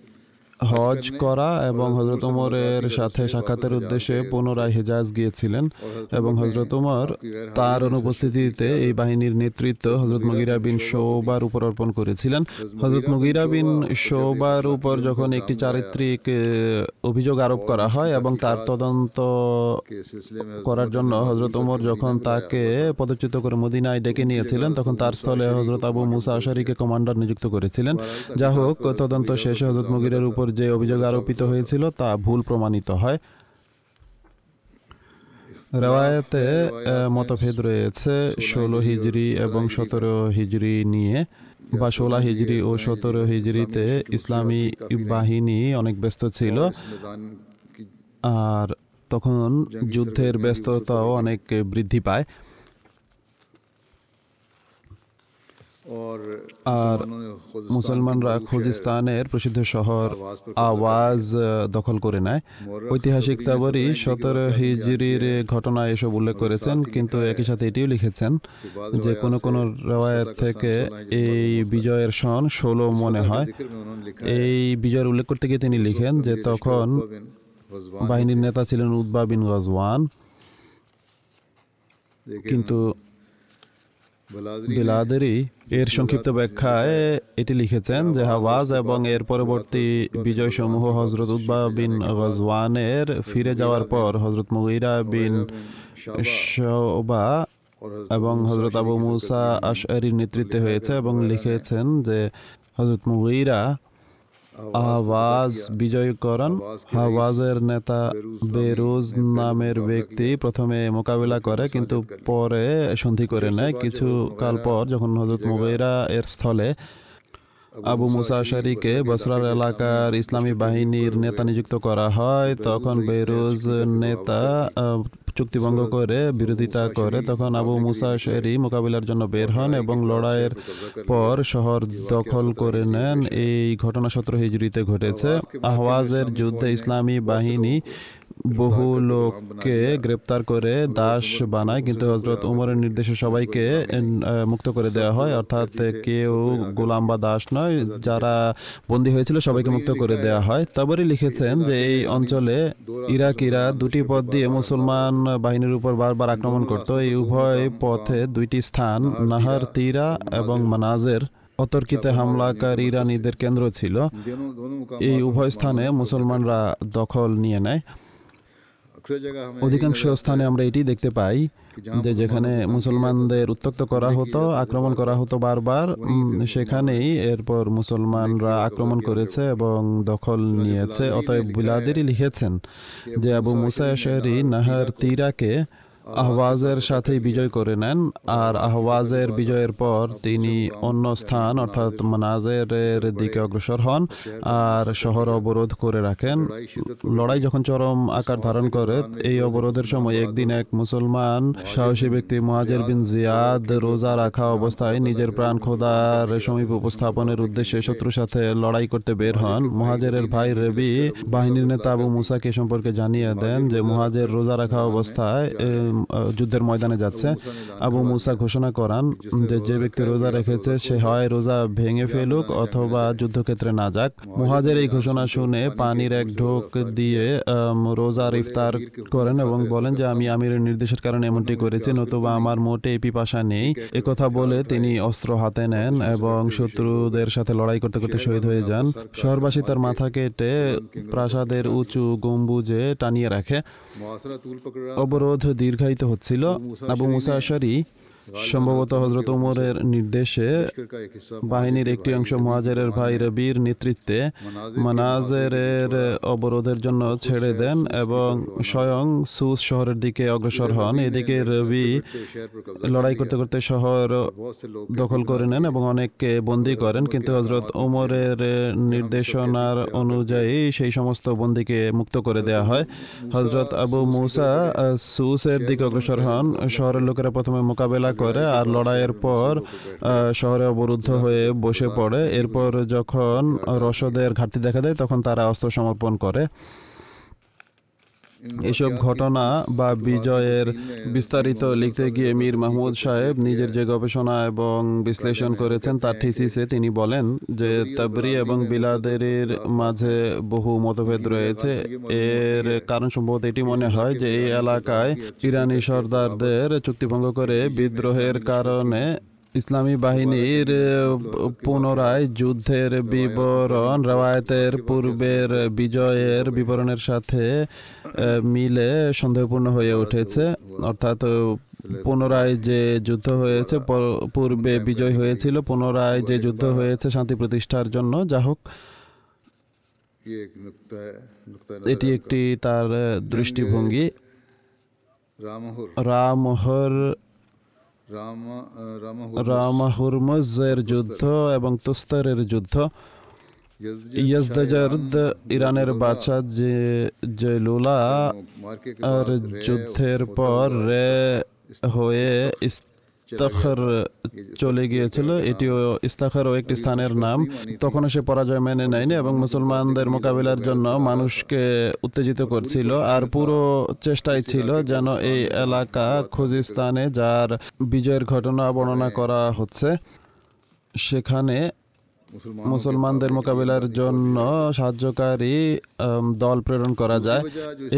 হজ করা এবং হজরত ওমরের সাথে সাক্ষাতের উদ্দেশ্যে পুনরায় হেজাজ গিয়েছিলেন এবং হজরত ওমর তার অনুপস্থিতিতে এই বাহিনীর নেতৃত্ব হজরত মুগিরা বিন শোবার উপর অর্পণ করেছিলেন। হজরত মুগিরা বিন শোবার উপর যখন একটি চারিত্রিক অভিযোগ আরোপ করা হয় এবং তার তদন্ত করার জন্য হজরত ওমর যখন তাকে পদচ্যুত করে মদিনায় ডেকে নিয়েছিলেন তখন তার স্থলে হজরত আবু মুসা আশারিকে কমান্ডার নিযুক্ত করেছিলেন। যা হোক তদন্ত শেষে হজরত মগিরার উপর যে অভিযোগ আরোপিত হয়েছিল তা ভুল প্রমাণিত হয়। রেওয়ায়তে মতভেদ রয়েছে ষোলো হিজড়ি এবং সতেরো হিজড়ি। নিয়ে বা ষোলো হিজড়ি ও সতেরো হিজড়িতে ইসলামী বাহিনী অনেক ব্যস্ত ছিল। আর তখন যুদ্ধের ব্যস্ততাও অনেক বৃদ্ধি পায়। আর মুসলমানরা খুজিস্তানের প্রসিদ্ধ শহর আওয়াজ দখল করে নেয়। ঐতিহাসিক তাবারি সতের হিজরির ঘটনা এসব উল্লেখ করেছেন কিন্তু একই সাথে এটিও লিখেছেন যে কোনো কোনো রেওয়ায়ত থেকে এই বিজয়ের সন ষোলো মনে হয়। এই বিজয়ের উল্লেখ করতে গিয়ে তিনি লিখেন যে তখন বাহিনীর নেতা ছিলেন উদ্বা বিন গজওয়ান। কিন্তু বেলাদেরই এর সংক্ষিপ্ত ব্যাখ্যায় এটি লিখেছেন যে হাওয়াজ এবং এর পরবর্তী বিজয় সমূহ হজরত উদ্বা বিন গজওয়ানের ফিরে যাওয়ার পর হজরত মুগিরা বিন শোবা এবং হজরত আবু মুসা আশারির নেতৃত্বে হয়েছে এবং লিখেছেন যে হজরত মুগিরা আওয়াজ বিজয় করেন আওয়াজের নেতা বেরুজ নামের ব্যক্তি প্রথমে মোকাবিলা করে কিন্তু পরে সন্ধি করে নেয়। কিছু কাল পর যখন হজরত মুবেরা এর স্থলে আবু মুসা আশারিকে বসরার এলাকার ইসলামী বাহিনীর নেতা নিযুক্ত করা হয়। তখন বেরোজ নেতা চুক্তিভঙ্গ করে বিরোধিতা করে। তখন আবু মুসা আশারি মোকাবিলার জন্য বের হন এবং লড়াইয়ের পর শহর দখল করে নেন। এই ঘটনা সতেরো হিজড়িতে ঘটেছে। আহওয়াজের যুদ্ধে ইসলামী বাহিনী বহু লোককে গ্রেপ্তার করে দাস বানায় কিন্তু হজরত উমরের নির্দেশে সবাইকে মুক্ত করে দেওয়া হয় অর্থাৎ কেউ গোলাম বা দাস নয় যারা বন্দী হয়েছিল সবাইকে মুক্ত করে দেওয়া হয়। তারপরে লিখেছেন যে এই অঞ্চলে ইরাকিরা দুটি পথ দিয়ে মুসলমান বাহিনীর উপর বারবার আক্রমণ করত। এই উভয় পথে দুইটি স্থান নাহার তীরা এবং মানাজের অতর্কিতে হামলাকার ইরানিদের কেন্দ্র ছিল। এই উভয় স্থানে মুসলমানরা দখল নিয়ে নেয়। অধিকাংশ স্থানে আমরা এটি দেখতে পাই যে যেখানে মুসলমানদের উত্তক্ত করা হতো আক্রমণ করা হতো বারবার সেখানেই এরপর মুসলমানরা আক্রমণ করেছে এবং দখল নিয়েছে। অতএব বিলাদেরই লিখেছেন যে আবু মুসা শহরি নাহার তিরাকে আহওয়াজের সাথেই বিজয় করে নেন, আর আহওয়াজের বিজয়ের পর তিনি অন্য স্থান, অর্থাৎ মানাজেরের দিকে অগ্রসর হন আর শহর অবরোধ করে রাখেন। লড়াই যখন চরম আকার ধারণ করে, এই অবরোধের সময় একদিন এক মুসলমান সাহসী ব্যক্তি মুহাজির বিন জিয়াদ রোজা রাখা অবস্থায় নিজের প্রাণ খোদার সমীপ উপস্থাপনের উদ্দেশ্যে শত্রুর সাথে লড়াই করতে বের হন। মুহাজেরের ভাই রবি বাহিনীর নেতা আবু মুসাকে সম্পর্কে জানিয়ে দেন যে মুহাজের রোজা রাখা অবস্থায় যুদ্ধের ময়দানে যাচ্ছে আবু মুসা ঘোষণা করান যে যে ব্যক্তি রোজা রেখেছে সে হয় রোজা ভেঙে ফেলুক অথবা যুদ্ধক্ষেত্রে না যাক। মুহাজের এই ঘোষণা শুনে পানির এক ঢোক দিয়ে রোজার ইফতার করেন এবং বলেন যে আমি আমির নির্দেশের কারণে এমনটি করেছি নতুবা আমার মোটে পিপাসা নেই। একথা বলে তিনি অস্ত্র হাতে নেন এবং শত্রুদের সাথে লড়াই করতে করতে শহীদ হয়ে যান। শহরবাসী তার মাথা কেটে প্রাসাদের উঁচু গম্বুজে টানিয়ে রাখে। অবরোধ দীর্ঘ উঠাইতে হচ্ছিল আবু মুসা শরী সম্ভবত হজরত উমরের নির্দেশে বাহিনীর একটি অংশ মহাজারের ভাই রবির নেতৃত্বে মানাজেরের অবরোধের জন্য ছেড়ে দেন এবং স্বয়ং সুস শহরের দিকে অগ্রসর হন। এদিকে রবি লড়াই করতে করতে শহর দখল করে নেন এবং অনেককে বন্দী করেন, কিন্তু হজরত উমরের নির্দেশনার অনুযায়ী সেই সমস্ত বন্দীকে মুক্ত করে দেয়া হয়। হজরত আবু মুসা সুসের দিকে অগ্রসর হন। শহরের লোকেরা প্রথমে মোকাবেলা করে আর লড়াইয়ের পর শহরে অবরুদ্ধ হয়ে বসে পড়ে। এরপর যখন রসদের ঘাটতি দেখা দেয়, তখন তারা অস্ত্র সমর্পণ করে। এসব ঘটনা বা বিজয়ের বিস্তারিত লিখতে গিয়ে মীর মাহমুদ সাহেব নিজের যে গবেষণা এবং বিশ্লেষণ করেছেন, তার থিসিসে তিনি বলেন যে তাবরি এবং বিলাদের মাঝে বহু মতভেদ রয়েছে। এর কারণ সম্ভবত এটি মনে হয় যে এই এলাকায় ইরানি সর্দারদের চুক্তিভঙ্গ করে বিদ্রোহের কারণে ইসলামী বাহিনীর পুনরায় যুদ্ধের বিবরণ রায়তের পূর্বের বিজয়ের বিবরণের সাথে মিলে সন্দেহপূর্ণ হয়ে উঠেছে। অর্থাৎ পুনরায় যে যুদ্ধ হয়েছে পূর্বে বিজয় হয়েছিল পুনরায় যে যুদ্ধ হয়েছে শান্তি প্রতিষ্ঠার জন্য। যা হোক এটি একটি তার দৃষ্টিভঙ্গি। রামহর রামা হুরমুজের যুদ্ধ এবং তুস্তরের যুদ্ধ। ইয়াজদাজার্দ ইরানের বাদশাহ যে জয়লুলা। আর যুদ্ধের পর রে হয়ে ইস্তাখার চলে গিয়েছিল, এটিও ইস্তাখারও একটি স্থানের নাম। তখনও সে পরাজয় মেনে নেয়নি এবং মুসলমানদের মোকাবিলার জন্য মানুষকে উত্তেজিত করছিল। আর পুরো চেষ্টাই ছিল যেন এই এলাকা খুজিস্তানে যার বিজয়ের ঘটনা বর্ণনা করা হচ্ছে, সেখানে মুসলমানদের মোকাবিলার জন্য সাহায্যকারী দল প্রেরণ করা যায়।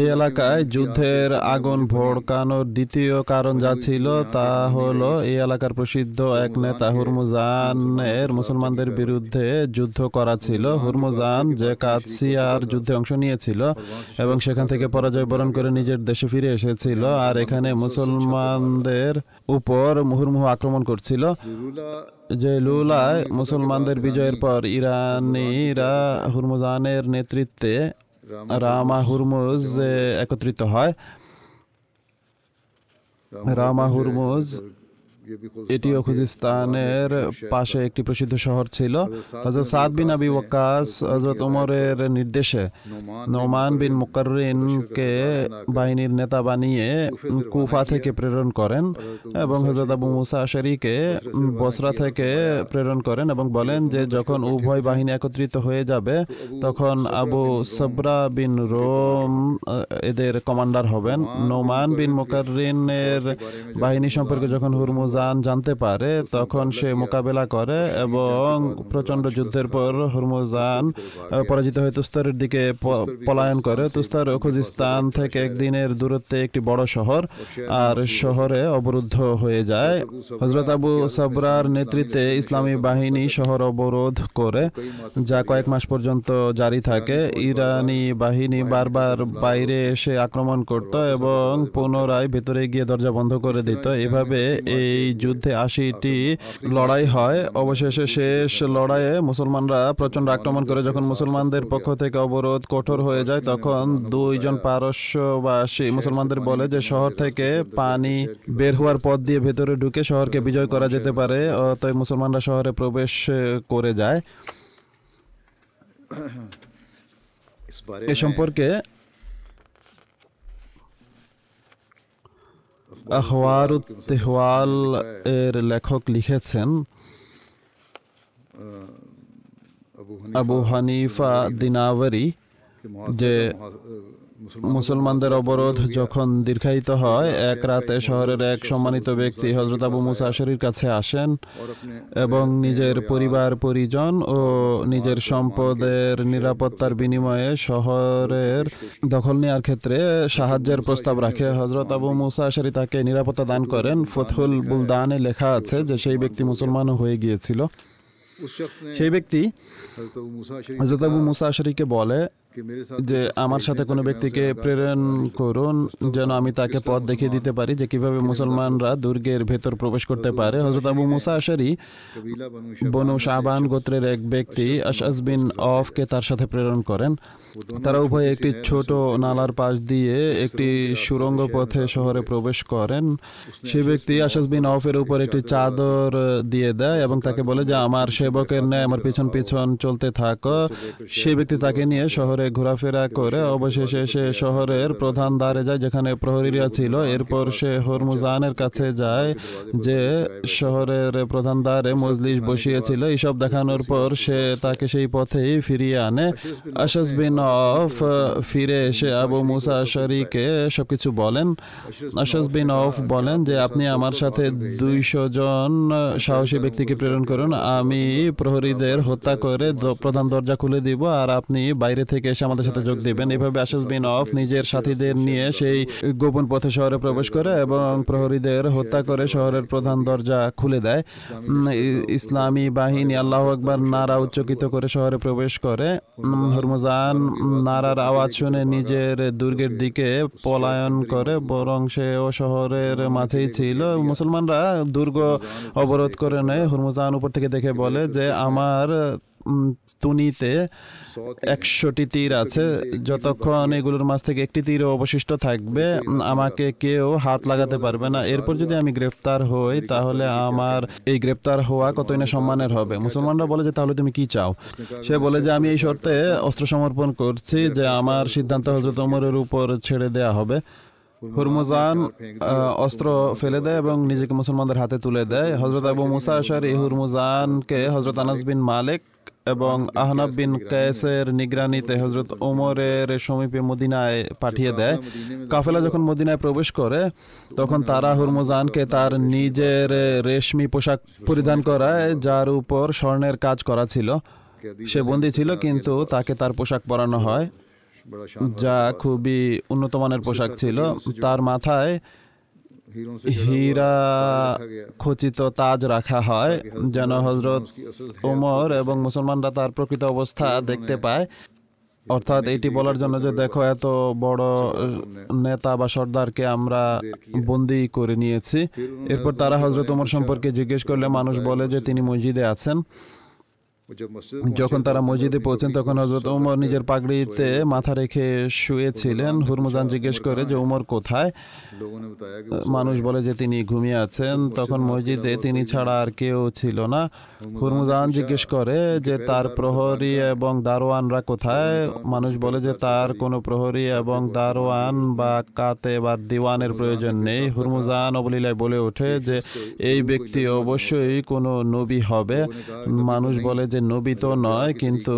এই এলাকায় যুদ্ধের আগুন ভড়কানোর দ্বিতীয় কারণ যা ছিল তা হলো এই এলাকার প্রসিদ্ধ এক নেতা হুরমুজানের মুসলমানদের বিরুদ্ধে যুদ্ধ করা ছিল। হুরমুজান যে কাদসিয়ার যুদ্ধে অংশ নিয়েছিল এবং সেখান থেকে পরাজয় বরণ করে নিজের দেশে ফিরে এসেছিল আর এখানে মুসলমানদের উপর মুহুর্মুহু আক্রমণ করছিল। যে লুলায় মুসলমানদের বিজয়ের পর ইরানিরা হুরমুজানের নেতৃত্বে রামা হুরমুজ একত্রিত হয়। রামা হুরমুজ এটি খুজিস্তানের পাশে একটি প্রসিদ্ধ শহর ছিল। হজরত সাদ বিন আবি ওকাস হজরত ওমরের নির্দেশে নোমান বিন মুকাররিনকে বাহিনীর নেতা বানিয়ে কুফা থেকে প্রেরণ করেন এবং হজরত আবু মুসা আশারিকে বসরা থেকে প্রেরণ করেন এবং বলেন যে যখন উভয় বাহিনী একত্রিত হয়ে যাবে তখন আবু সবরা বিন রোম এদের কমান্ডার হবেন। নোমান বিন মুকাররিনের বাহিনী সম্পর্কে যখন হুরমুজ হুরমুজান জানতে পারে তখন সে মোকাবেলা করে এবং প্রচণ্ড যুদ্ধের পর হুরমুজান পরাজিত হয়ে তুস্তারের দিকে পলায়ন করে। তুস্তার খুজিস্তান থেকে একদিনের দূরত্বে একটি বড় শহর আর শহরে অবরুদ্ধ হয়ে যায়। হজরত আবু সাবরার নেতৃত্বে ইসলামী বাহিনী শহর অবরোধ করে যা কয়েক মাস পর্যন্ত জারি থাকে। ইরানি বাহিনী বারবার বাইরে এসে আক্রমণ করত এবং পুনরায় ভেতরে গিয়ে দরজা বন্ধ করে দিত। এভাবে এই এই যুদ্ধে আশিটি লড়াই হয়। অবশেষে শেষ লড়াইয়ে মুসলমানরা প্রচণ্ড আক্রমণ করে যখন মুসলমানদের পক্ষ থেকে অবরোধ কঠোর হয়ে যায় তখন দুইজন পারস্যবাসী মুসলমানদের বলে যে শহর থেকে পানি বের হওয়ার পথ দিয়ে ভেতরে ঢুকে শহরকে বিজয় করা যেতে পারে। অতএব মুসলমানরা শহরে প্রবেশ করে যায়। এ সম্পর্কে اخوار تہوال لکھک لکھے ابو حنیفا دیناوری মুসলমানদের অবরোধ যখন দীর্ঘায়িত হয় এক রাতে শহরের এক সম্মানিত ব্যক্তি হজরত আবু মুসা কাছে আসেন এবং নিজের পরিবার পরিজন ও নিজের সম্পদের নিরাপত্তার বিনিময়ে শহরের দখল নেওয়ার ক্ষেত্রে সাহায্যের প্রস্তাব রাখে। হজরত আবু মুসা তাকে নিরাপত্তা দান করেন। ফতহুল বুলদানে লেখা আছে যে সেই ব্যক্তি মুসলমানও হয়ে গিয়েছিল। সেই ব্যক্তি হজরত আবু মুসাশারিকে বলে যে আমার সাথে কোনো ব্যক্তিকে প্রেরণ করুন যেন আমি তাকে পথ দেখিয়ে দিতে পারি যে কীভাবে মুসলমানরা দুর্গের ভেতর প্রবেশ করতে পারে। হজরত আবু মুসা আশারি বনু শাহবান গোত্রের এক ব্যক্তি আশাসবিন অফকে তার সাথে প্রেরণ করেন। তারা উভয়ে একটি ছোট নালার পাশ দিয়ে একটি সুরঙ্গ পথে শহরে প্রবেশ করেন। সে ব্যক্তি আশাসবিন অফের উপর একটি চাদর দিয়ে দেয় এবং তাকে বলে যে আমার সেবকের ন্যায় আমার পিছন পিছন চলতে থাকো। সেই ব্যক্তি তাকে নিয়ে শহরে ঘোরাফেরা করে অবশেষে সে শহরের প্রধান দ্বারে যায়, যেখানে প্রহরীরা ছিল। এরপর সে হরমুজানের কাছে যায়, যে শহরের প্রধান দ্বারে মজলিস বসিয়েছিল। এইসব দেখানোর পর সে তাকে সেই পথেই ফিরিয়ে আনে। আশাস বিন অফ ফিরে এসে আবু মুসা আশারিকে সবকিছু বলেন। আশাস বিন অফ বলেন যে, আপনি আমার সাথে দুইশো জন সাহসী ব্যক্তিকে প্রেরণ করুন। আমি প্রহরীদের হত্যা করে প্রধান দরজা খুলে দিব আর আপনি বাইরে থেকে এসে আমাদের সাথে যোগ দিবেন। এভাবে আশাস বিন অফ নিজের সাথীদের নিয়ে সেই গোপন পথে শহরে প্রবেশ করে এবং প্রহরীদের হত্যা করে শহরের প্রধান দরজা খুলে দেয়। ইসলামী বাহিনী আল্লাহ আকবার নারা উচ্চকিত করে শহরে প্রবেশ করে। হরমুজান নারার আওয়াজ শুনে নিজের দুর্গের দিকে পলায়ন করে, বরং সেও শহরের মাঝেই ছিল। মুসলমানরা দুর্গ অবরোধ করে নেয়। হরমুজান উপর থেকে দেখে বলে যে, আমার তুনিতে একশোটি তীর আছে। যতক্ষণ এগুলোর মাঝ থেকে একটি তীর অবশিষ্ট থাকবে আমাকে কেউ হাত লাগাতে পারবে না। এরপর যদি আমি গ্রেফতার হই তাহলে আমার এই গ্রেফতার হওয়া কতই না সম্মানের হবে। মুসলমানরা বলে যে তাহলে তুমি কি চাও? সে বলে যে আমি এই শর্তে অস্ত্র সমর্পণ করছি যে আমার সিদ্ধান্ত হজরত ওমরের উপর ছেড়ে দেয়া হবে। হুরমুজান অস্ত্র ফেলে দেয় এবং নিজেকে মুসলমানদের হাতে তুলে দেয়। হজরত আবু মুসা আশারি হুরমুজানকে হজরত আনাস বিন মালিক এবং আহনাব বিন কায়েসের নিগরানিতে হজরত ওমরের সমীপে মদিনায় পাঠিয়ে দেয়। কাফেলা যখন মদিনায় প্রবেশ করে তখন তারা হুরমুজানকে তার নিজের রেশমি পোশাক পরিধান করায় যার উপর স্বর্ণের কাজ করা ছিল। সে বন্দী ছিল কিন্তু তাকে তার পোশাক পরানো হয় যা খুবই উন্নত মানের পোশাক ছিল। তার মাথায় হীরা খচিত তাজ রাখা হয় যেন হজরত ওমর এবং মুসলমানরা তার প্রকৃত অবস্থা দেখতে পায়। অর্থাৎ এটি বলার জন্য যে দেখো এত বড় নেতা বা সর্দারকে আমরা বন্দি করে নিয়েছি। এরপর তারা হজরত ওমর সম্পর্কে জিজ্ঞেস করলে মানুষ বলে যে তিনি মসজিদে আছেন। যখন তারা মসজিদে পৌঁছেন, তখন হজরত উমর নিজের পাগড়িতে মাথা রেখে শুয়েছিলেন। হুরমুজান জিজ্ঞেস করে যে উমর কোথায়? মানুষ বলে যে, তিনি ঘুমিয়ে আছেন। তখন মসজিদে তিনি ছাড়া আর কেউ ছিল না। হুরমুজান জিজ্ঞেস করে যে, তার প্রহরী এবং দারোয়ানরা কোথায়? মানুষ বলে যে, তার কোনো প্রহরী এবং দারোয়ান বা কাতে বা দিওয়ানের প্রয়োজন নেই। হুরমুজান অবলীলায় বলে ওঠে যে, এই ব্যক্তি অবশ্যই কোনো নবী হবে। মানুষ বলে যে নবী তো নয়, কিন্তু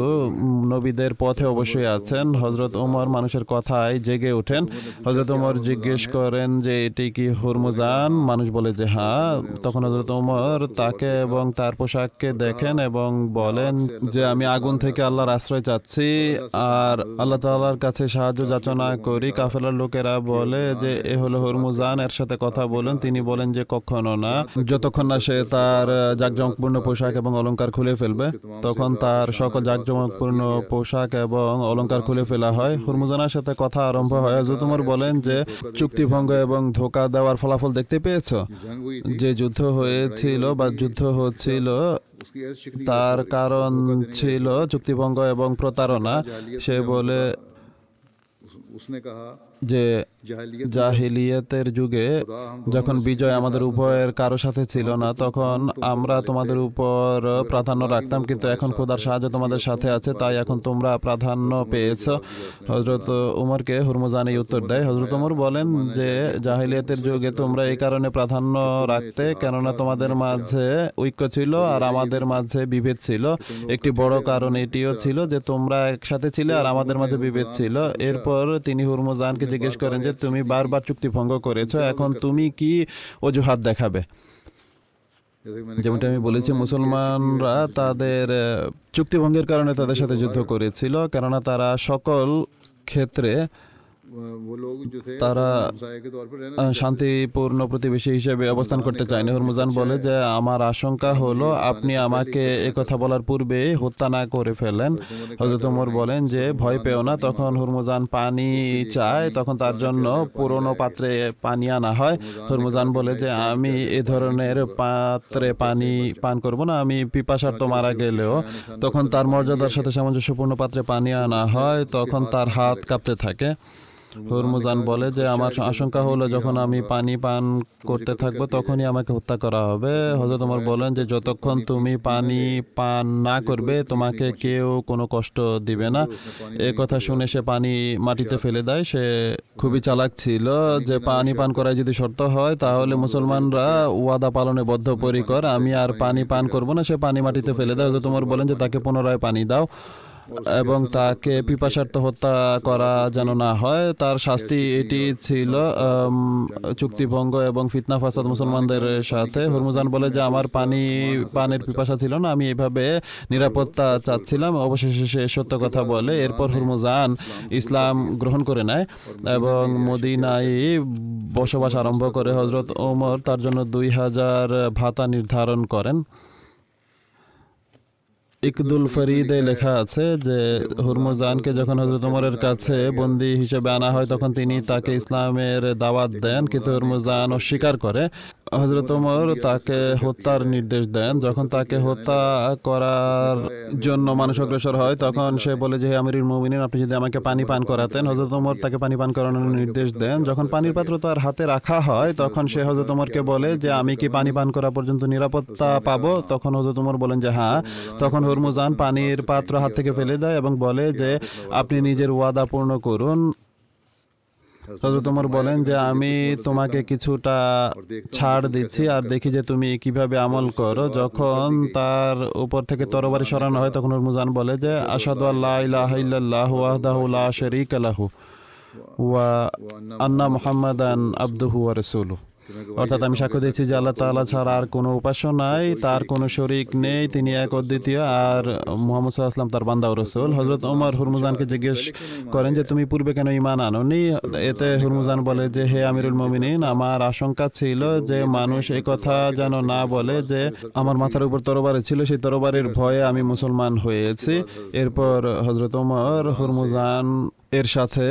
নবীদের পথে অবশ্যই আছেন। হজরত ওমর মানুষের কথায় জেগে ওঠেন। হজরত ওমর জিজ্ঞেস করেন যে, এটি কি হুরমুজান? মানুষ বলে যে হ্যাঁ। তখন হজরত ওমর তাকে এবং তার পোশাককে দেখেন এবং বলেন যে, আমি আগুন থেকে আল্লাহর আশ্রয় চাচ্ছি। আর আল্লাহ তাআলার কাছে সাহায্য যাচনা করি। কাফেলার লোকেরা বলে যে, এ হলো হরমুজান। এর সাথে কথা বলেন। তিনি বলেন যে, কখনো না। যতক্ষণ না সে তার জাকজমকপূর্ণ পোশাক এবং অলংকার খুলে ফেলবে। তখন তার সকল জাঁকজমকপূর্ণ পোশাক এবং অলঙ্কার খুলে ফেলা হয়। হুরমুজানার সাথে কথা আরম্ভ হয়। হজরত বলেন যে চুক্তিভঙ্গ এবং ধোকা দেওয়ার ফলাফল দেখতে পেয়েছ? যে যুদ্ধ হয়েছিল বা যুদ্ধ হচ্ছিল তার কারণ ছিল চুক্তিভঙ্গ এবং প্রতারণা। সে বলে যে জাহিলিয়াতের যুগে যখন বিজয় আমাদের উপরের কারও সাথে ছিল না তখন আমরা তোমাদের উপর প্রাধান্য রাখতাম কিন্তু এখন খোদার সাহায্য তোমাদের সাথে আছে তাই এখন তোমরা প্রাধান্য পেয়েছ। হজরত উমরকে হুরমুজানি উত্তর দেয়। হজরত উমর বলেন যে জাহিলিয়াতের যুগে তোমরা এই কারণে প্রাধান্য রাখতে কেননা তোমাদের মাঝে ঐক্য ছিল আর আমাদের মাঝে বিভেদ ছিল। একটি বড় কারণ এটিও ছিল যে তোমরা একসাথে ছিলে আর আমাদের মাঝে বিভেদ ছিল। এরপর তিনি হুরমুজানকে জিজ্ঞেস করেন যে তুমি বারবার চুক্তি ভঙ্গ করেছ এখন তুমি কি অজুহাত দেখাবে? যেমনটা আমি বলেছি মুসলমানরা তাদের চুক্তিভঙ্গের কারণে তাদের সাথে যুদ্ধ করেছিল কেননা তারা সকল ক্ষেত্রে তারা শান্তিপূর্ণ প্রতিবেশী হিসেবে অবস্থান করতে চায় হরমুজান বলে যে আমার আশঙ্কা হলো আপনি আমাকে কথা বলার পূর্বে হত্যা না করে ফেলেন হজরত ওমর বলেন যে ভয় পেও না তখন হরমুজান পানি চায় তখন তার জন্য পুরনো পাত্রে পানি আনা হয় হরমুজান বলে যে আমি এ ধরনের পাত্রে পানি পান করব না আমি পিপাসার তো মারা গেলেও তখন তার মর্যাদার সাথে সামঞ্জস্যপূর্ণ পাত্রে পানি আনা হয় তখন তার হাত কাঁপতে থাকে হরমুজান বলে যে, আমার আশঙ্কা হলো যখন আমি পানি পান করতে থাকব, তখনই আমাকে হত্যা করা হবে। হজরত তোমার বলেন যে, যতক্ষণ তুমি পানি পান না করবে, তোমাকে কেউ কোনো কষ্ট দিবে না। এ কথা শুনে সে পানি মাটিতে ফেলে দেয়। সে খুবই চালাক ছিল যে, পানি পান করায় যদি শর্ত হয়, তাহলে মুসলমানরা ওয়াদা পালনে বদ্ধপরিকর। আমি আর পানি পান করব না। সে পানি মাটিতে ফেলে দেয়। হজরত তোমার বলেন যে, তাকে পুনরায় পানি দাও। এবং তাকে পিপাসার্থ হত্যা করা যেন না হয়, তার শাস্তি এটি ছিল চুক্তিভঙ্গ এবং ফিতনা ফাসাদ মুসলমানদের সাথে। হরমুজান বলে যে, আমার পানি, পানের পিপাসা ছিল না, আমি এভাবে নিরাপত্তা চাচ্ছিলাম, অবশেষে সে সত্য কথা বলে। এরপর হরমুজান ইসলাম গ্রহণ করে নেয় এবং মদিনায় বসবাস আরম্ভ করে। হজরত ওমর তার জন্য দুই হাজার ভাতা নির্ধারণ করেন। ইকদুল ফরিদে লেখা আছে যে, হুরমুজানকে যখন হজরত উমরের কাছে বন্দি হিসেবে আনা হয়, তখন তিনি তাকে ইসলামের দাওয়াত দেন, কিন্তু হুরমুজান অস্বীকার করে। হজরত উমর তাকে হত্যার নির্দেশ দেন। যখন তাকে হত্যা করার জন্য মানুষ অগ্রসর হয়, তখন সে বলে যে, হে আমিরুল মুমিনিন, আপনি যদি আমাকে পানি পান করাতেন। হজরত উমর তাকে পানি পান করানোর নির্দেশ দেন। যখন পানির পাত্র তার হাতে রাখা হয়, তখন সে হজরত উমরকে বলে যে, আমি কি পানি পান করা পর্যন্ত নিরাপত্তা পাবো? তখন হজরত উমর বলেন যে হ্যাঁ। তখন হরমুজান পানির পাত্র হাত থেকে ফেলে দেয় এবং বলে যে, আপনি নিজের ওয়াদা পূর্ণ করুন। হজরত উমর বলেন যে, আমি তোমাকে কিছুটা ছাড় দিচ্ছি আর দেখি যে তুমি কীভাবে আমল করো। যখন তার উপর থেকে তরবারি সরানো হয়, তখন হরমুজান বলে যে আসাদু আল্লাহ ইলাহা ইল্লাল্লাহু ওয়াহদাহু লা শারীকা লাহু ওয়া আন্না মুহাম্মাদান আবদুহু ওয়া রাসূলুহু। অর্থাৎ আমি সাক্ষ্য দিচ্ছি যে আল্লাহ তাআলা ছাড়া আর কোনো উপাস্য নাই, তার কোনো শরিক নেই, তিনি এক অদ্বিতীয়। আর মোহাম্মদ সাল্লাল্লাহু তার বান্দা রসুল। হজরত ওমর হুরমুজানকে জিজ্ঞেস করেন যে, তুমি পূর্বে কেন ইমান আনোনি? এতে হুরমুজান বলে যে, হে আমিরুল মুমিনিন, আমার আশঙ্কা ছিল যে, মানুষ এই কথা যেন না বলে যে, আমার মাথার উপর তরবারি ছিল, সেই তরবারির ভয়ে আমি মুসলমান হয়েছি। এরপর হজরত ওমর হুরমুজান এর সাথে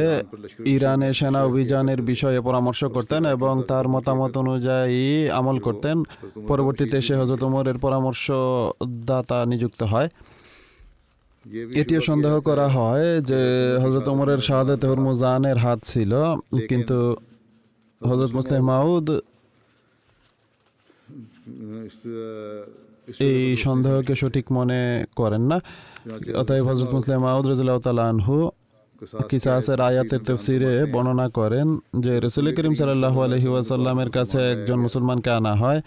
ইরানে সেনা অভিযানের বিষয়ে পরামর্শ করতেন এবং তার মতামত অনুযায়ী আমল করতেন। পরবর্তীতে সে হজরত উমরের পরামর্শদাতা নিযুক্ত হয়। এটিও সন্দেহ করা হয় যে হজরত উমরের শাহাদত হরমুজানের হাত ছিল, কিন্তু হজরত মুসলিম মাউদ এই সন্দেহকে সঠিক মনে করেন না। অতএব হজরত মুসলিম মাউদ রাজু আনহু কিসাসের আয়াতের তফসিরে বর্ণনা করেন যে রসুল করিম সাল্লাহ আলহি ওয়াসাল্লামের কাছে একজন মুসলমানকে আনা হয়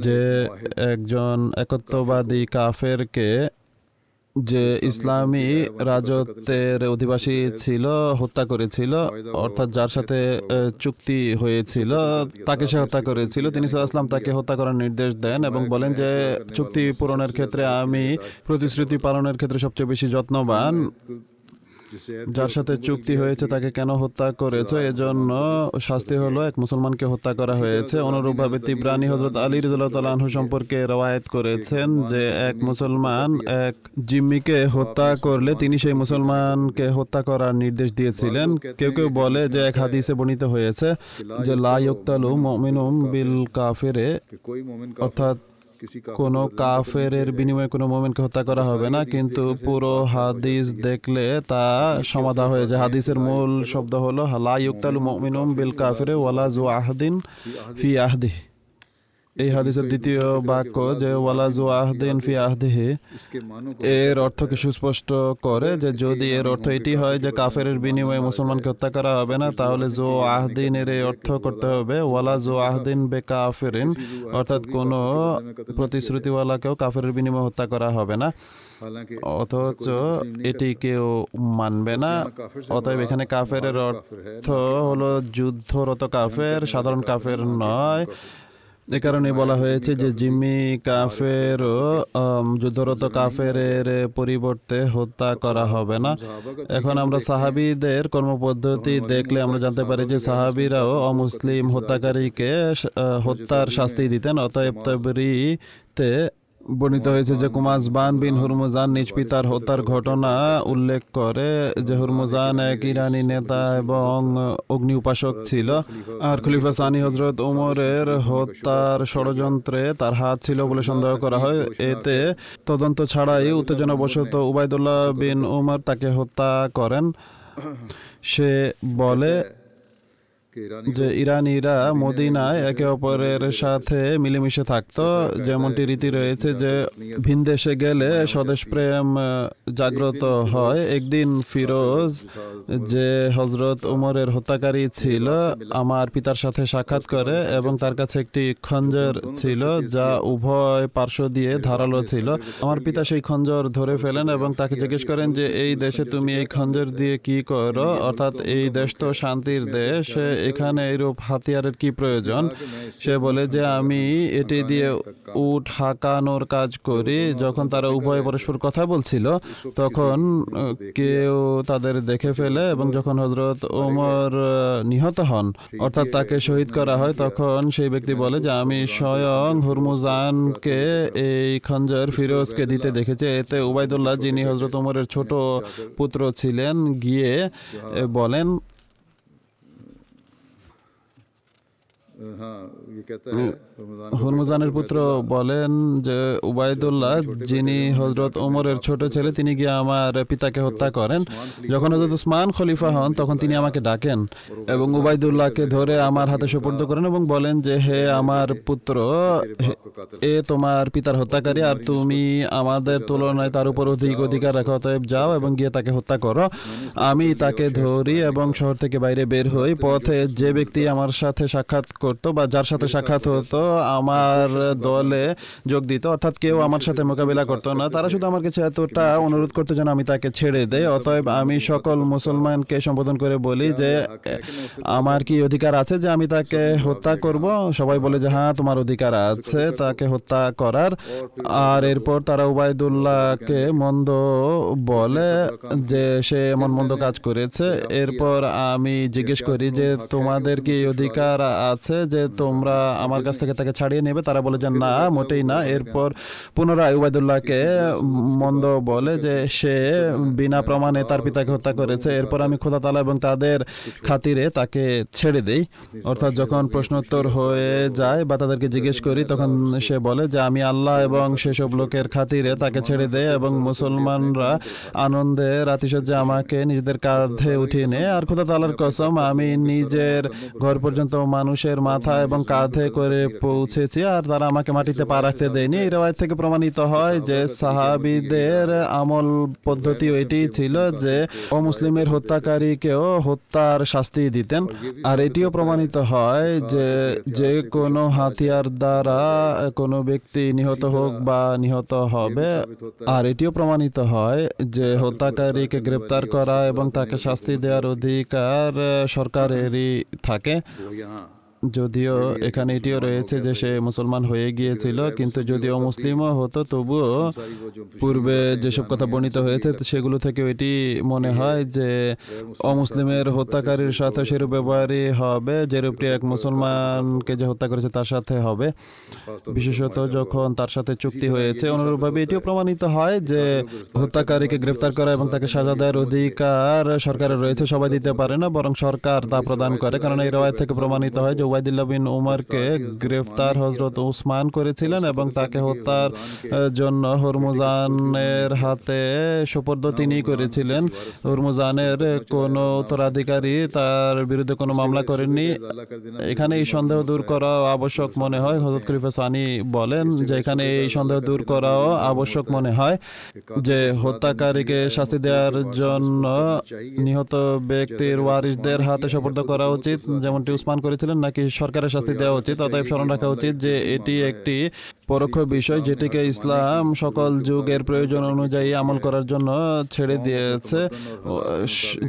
যে একজন একত্ববাদী কাফেরকে যে ইসলামী রাজত্বের অধিবাসী ছিল হত্যা করেছিল অর্থাৎ যার সাথে চুক্তি হয়েছিল তাকে সে হত্যা করেছিল। তিনি সাল্লাম তাকে হত্যা করার নির্দেশ দেন এবং বলেন যে চুক্তি পূরণের ক্ষেত্রে আমি প্রতিশ্রুতি পালনের ক্ষেত্রে সবচেয়ে বেশি যত্নবান। যার সাথে চুক্তি হয়েছে তাকে কেন হত্যা করেছ? এজন্য শাস্তি হলো এক মুসলমানকে হত্যা করা হয়েছে। অনুরূপভাবে তিব্রানি হজরত আলী রাজু সম্পর্কে রওয়ায়ত করেছেন যে এক মুসলমান এক জিম্মিকে হত্যা করলে তিনি সেই মুসলমানকে হত্যা করার নির্দেশ দিয়েছিলেন। কেউ কেউ বলে যে এক হাদিসে বর্ণিত হয়েছে যে, লা মমিনুম বিল কাফেরে। অর্থাৎ কোনো কাফেরের বিনিময়ে কোনো মোমেনকে হত্যা করা হবে না কিন্তু পুরো হাদিস দেখলে তা সমাধা হয়ে যায়। হাদিসের মূল শব্দ হলো লা ইউক্তালু মুমিনুম বিল কাফিরে ওয়ালা জু আহদিন ফি আহদি এই হাদিসের দ্বিতীয় বাক্য যে ওয়ালাজু আহদিন ফি আহদিহি। এর অর্থকে সুস্পষ্ট করে যে, যদি এর অর্থ এটি হয় যে কাফের বিনিময়ে মুসলমানকে হত্যা করা হবে না, তাহলে জো আহদিন এর অর্থ করতে হবে, ওয়ালা জো আহদিন বে কাফেরিন অর্থাৎ কোন প্রতিশ্রুতিওয়ালাকেও কাফের বিনিময়ে হত্যা করা হবে না। অথচ এটি কেউ মানবে না। অতএব এখানে কাফের অর্থ হলো যুদ্ধরত কাফের, সাধারণ কাফের নয়। এ কারণে বলা হয়েছে যে জিম্মি কাফের যুদ্ধরত কাফের পরিবর্তে হত্যা করা হবে না। এখন আমরা সাহাবিদের কর্মপদ্ধতি দেখলে আমরা জানতে পারি যে সাহাবিরাও অমুসলিম হত্যাকারীকে হত্যার শাস্তি দিতেন, অতএব তবরিতে বর্ণিত হয়েছে যে কুমাসবান বিন হুরমুজান নিজ পিতার হত্যার ঘটনা উল্লেখ করে যে হুরমুজান এক ইরানি নেতা এবং অগ্নি উপাসক ছিল। আর খলিফা সানি হজরত উমরের হত্যার ষড়যন্ত্রে তার হাত ছিল বলে সন্দেহ করা হয়। এতে তদন্ত ছাড়াই উত্তেজনাবশত উবায়দুল্লাহ বিন উমর তাকে হত্যা করেন। সে বলে যে ইরানিরা মদিনায় একে অপরের সাথে মিলেমিশে থাকতো যেমনটি রীতি রয়েছে যে ভিন দেশে গেলে স্বদেশ প্রেম জাগ্রত হয় একদিন ফিরোজ যে হজরত উমরের হত্যাকারী ছিল আমার পিতার সাথে সাক্ষাৎ করে এবং তার কাছে একটি খঞ্জর ছিল যা উভয় পার্শ্ব দিয়ে ধারালো ছিল। আমার পিতা সেই খঞ্জর ধরে ফেলেন এবং তাকে জিজ্ঞেস করেন যে এই দেশে তুমি এই খঞ্জর দিয়ে কি করো? অর্থাৎ এই দেশ তো শান্তির দেশ এখানে এইরূপ হাতিয়ারের কি প্রয়োজন? সে বলে যে, আমি এটি দিয়ে উট হাঁকানোর কাজ করি। যখন তারা উভয় পরস্পর কথা বলছিল, তখন কেউ তাদের দেখে ফেলে এবং যখন হজরত ওমর নিহত হন, অর্থাৎ তাকে শহীদ করা হয়, তখন সেই ব্যক্তি বলে যে, আমি স্বয়ং হুরমুজানকে এই খঞ্জর ফিরোজকে দিতে দেখেছি। এতে উবাইদুল্লাহ যিনি হজরত ওমরের ছোট পুত্র ছিলেন, গিয়ে বলেন হ্যাঁ, হরমুজানের পুত্র বলেন যে উবায়দুল্লাহ, যিনি হজরত ওমরের ছোট ছেলে, তিনি গিয়ে আমার পিতাকে হত্যা করেন। যখন হজরত উসমান খলিফা হন, তখন তিনি আমাকে ডাকেন এবং উবায়দুল্লাহকে ধরে আমার হাতে সুপর্দ করেন এবং বলেন যে, হে আমার পুত্র এ তোমার পিতার হত্যাকারী, আর তুমি আমাদের তুলনায় তার উপর অধিক অধিকার রাখো, অতএব যাও এবং গিয়ে তাকে হত্যা করো। আমি তাকে ধরি এবং শহর থেকে বাইরে বের হই। পথে যে ব্যক্তি আমার সাথে সাক্ষাৎ করতো বা যার সাথে সাক্ষাৎ হতো আমার দলে যোগ দিত। অর্থাৎ কেউ আমার সাথে মোকাবিলা করতো না। তারা শুধু আমার কাছে এতটা অনুরোধ করতো যেন আমি তাকে ছেড়ে দেই। অতএব আমি সকল মুসলমানকে সম্বোধন করে বলি যে আমার কি অধিকার আছে যে আমি তাকে হত্যা করব? সবাই বলে যে হ্যাঁ তোমার অধিকার আছে তাকে হত্যা করার। আর এরপর তারা উবায়দুল্লাহকে মন্দ বলে যে সে এমন মন্দ কাজ করেছে? এরপর আমি জিজ্ঞেস করি যে তোমাদের কি অধিকার আছে? যে তোমরা আমার কাছ থেকে তাকে ছাড়িয়ে নেবে, তারা বলে যে, না, মোটেই না। এরপর পুনরায় উবাইদুল্লাহকে মন্দ বলে যে, সে বিনা প্রমাণে তার পিতাকে হত্যা করেছে। এরপর আমি খোদা তালা এবং তাদের খাতিরে তাকে ছেড়ে দেই। অর্থাৎ যখন প্রশ্নোত্তর হয়ে যায় বা তাদেরকে জিজ্ঞেস করি, তখন সে বলে যে, আমি আল্লাহ এবং সেসব লোকের খাতিরে তাকে ছেড়ে দেয় এবং মুসলমানরা আনন্দে রাতিসজ্জা আমাকে নিজেদের কাঁধে উঠিয়ে নেয় আর খোদা তালার কসম, আমি নিজের ঘর পর্যন্ত মানুষের মাথা এবং কাঁধে করে পৌঁছেছি আর তারা আমাকে মাটিতে পা রাখতে দেয়নি। এই রেওয়ায় থেকে প্রমাণিত হয় যে সাহাবিদের আমল পদ্ধতি এটি ছিল যে অমুসলিমের হত্যাকারীকেও হত্যার শাস্তি দিতেন। আর এটিও প্রমাণিত হয় যে যে কোনো হাতিয়ার দ্বারা কোনো ব্যক্তি নিহত হোক বা নিহত হবে। আর এটিও প্রমাণিত হয় যে হত্যাকারীকে গ্রেপ্তার করা এবং তাকে শাস্তি দেওয়ার অধিকার সরকারেরই থাকে। যদিও এখানে এটিও রয়েছে যে সে মুসলমান হয়ে গিয়েছিল কিন্তু যদিও মুসলিমও হতো তবুও পূর্বে যেসব কথা বর্ণিত হয়েছে সেগুলো থেকে এটি মনে হয় যে অমুসলিমের হত্যাকারীর সাথে সেরূপ ব্যবহারই হবে যেরূপটি এক মুসলমানকে যে হত্যা করেছে তার সাথে হবে। বিশেষত যখন তার সাথে চুক্তি হয়েছে অনুরূপভাবে এটিও প্রমাণিত হয় যে হত্যাকারীকে গ্রেফতার করা এবং তাকে সাজা দেওয়ার অধিকার সরকারের রয়েছে সবাই দিতে পারে না বরং সরকার তা প্রদান করে কারণ এই রায় থেকে প্রমাণিত হয় যে উবাইদুল্লাহ বিন উমরকে গ্রেফতার হজরত উসমান করেছিলেন এবং তাকে হত্যার জন্য হরমুজানের হাতে সুপর্দ তিনি করেছিলেন। হরমুজানের কোন উত্তরাধিকারী তার বিরুদ্ধে কোনো মামলা করেননি। এখানে এই সন্দেহ দূর করা আবশ্যক মনে হয়। হজরত খলিফা সানি বলেন যে এখানে এই সন্দেহ দূর করাও আবশ্যক মনে হয় যে হত্যাকারীকে শাস্তি দেওয়ার জন্য নিহত ব্যক্তির ওয়ারিসদের হাতে সপর্দ করা উচিত যেমনটি উসমান করেছিলেন নাকি সরকারের শাস্তি দেওয়া উচিত? অতএব স্মরণ রাখা উচিত যে এটি একটি পরোক্ষ বিষয় যেটিকে ইসলাম সকল যুগের প্রয়োজন অনুযায়ী আমল করার জন্য ছেড়ে দিয়েছে।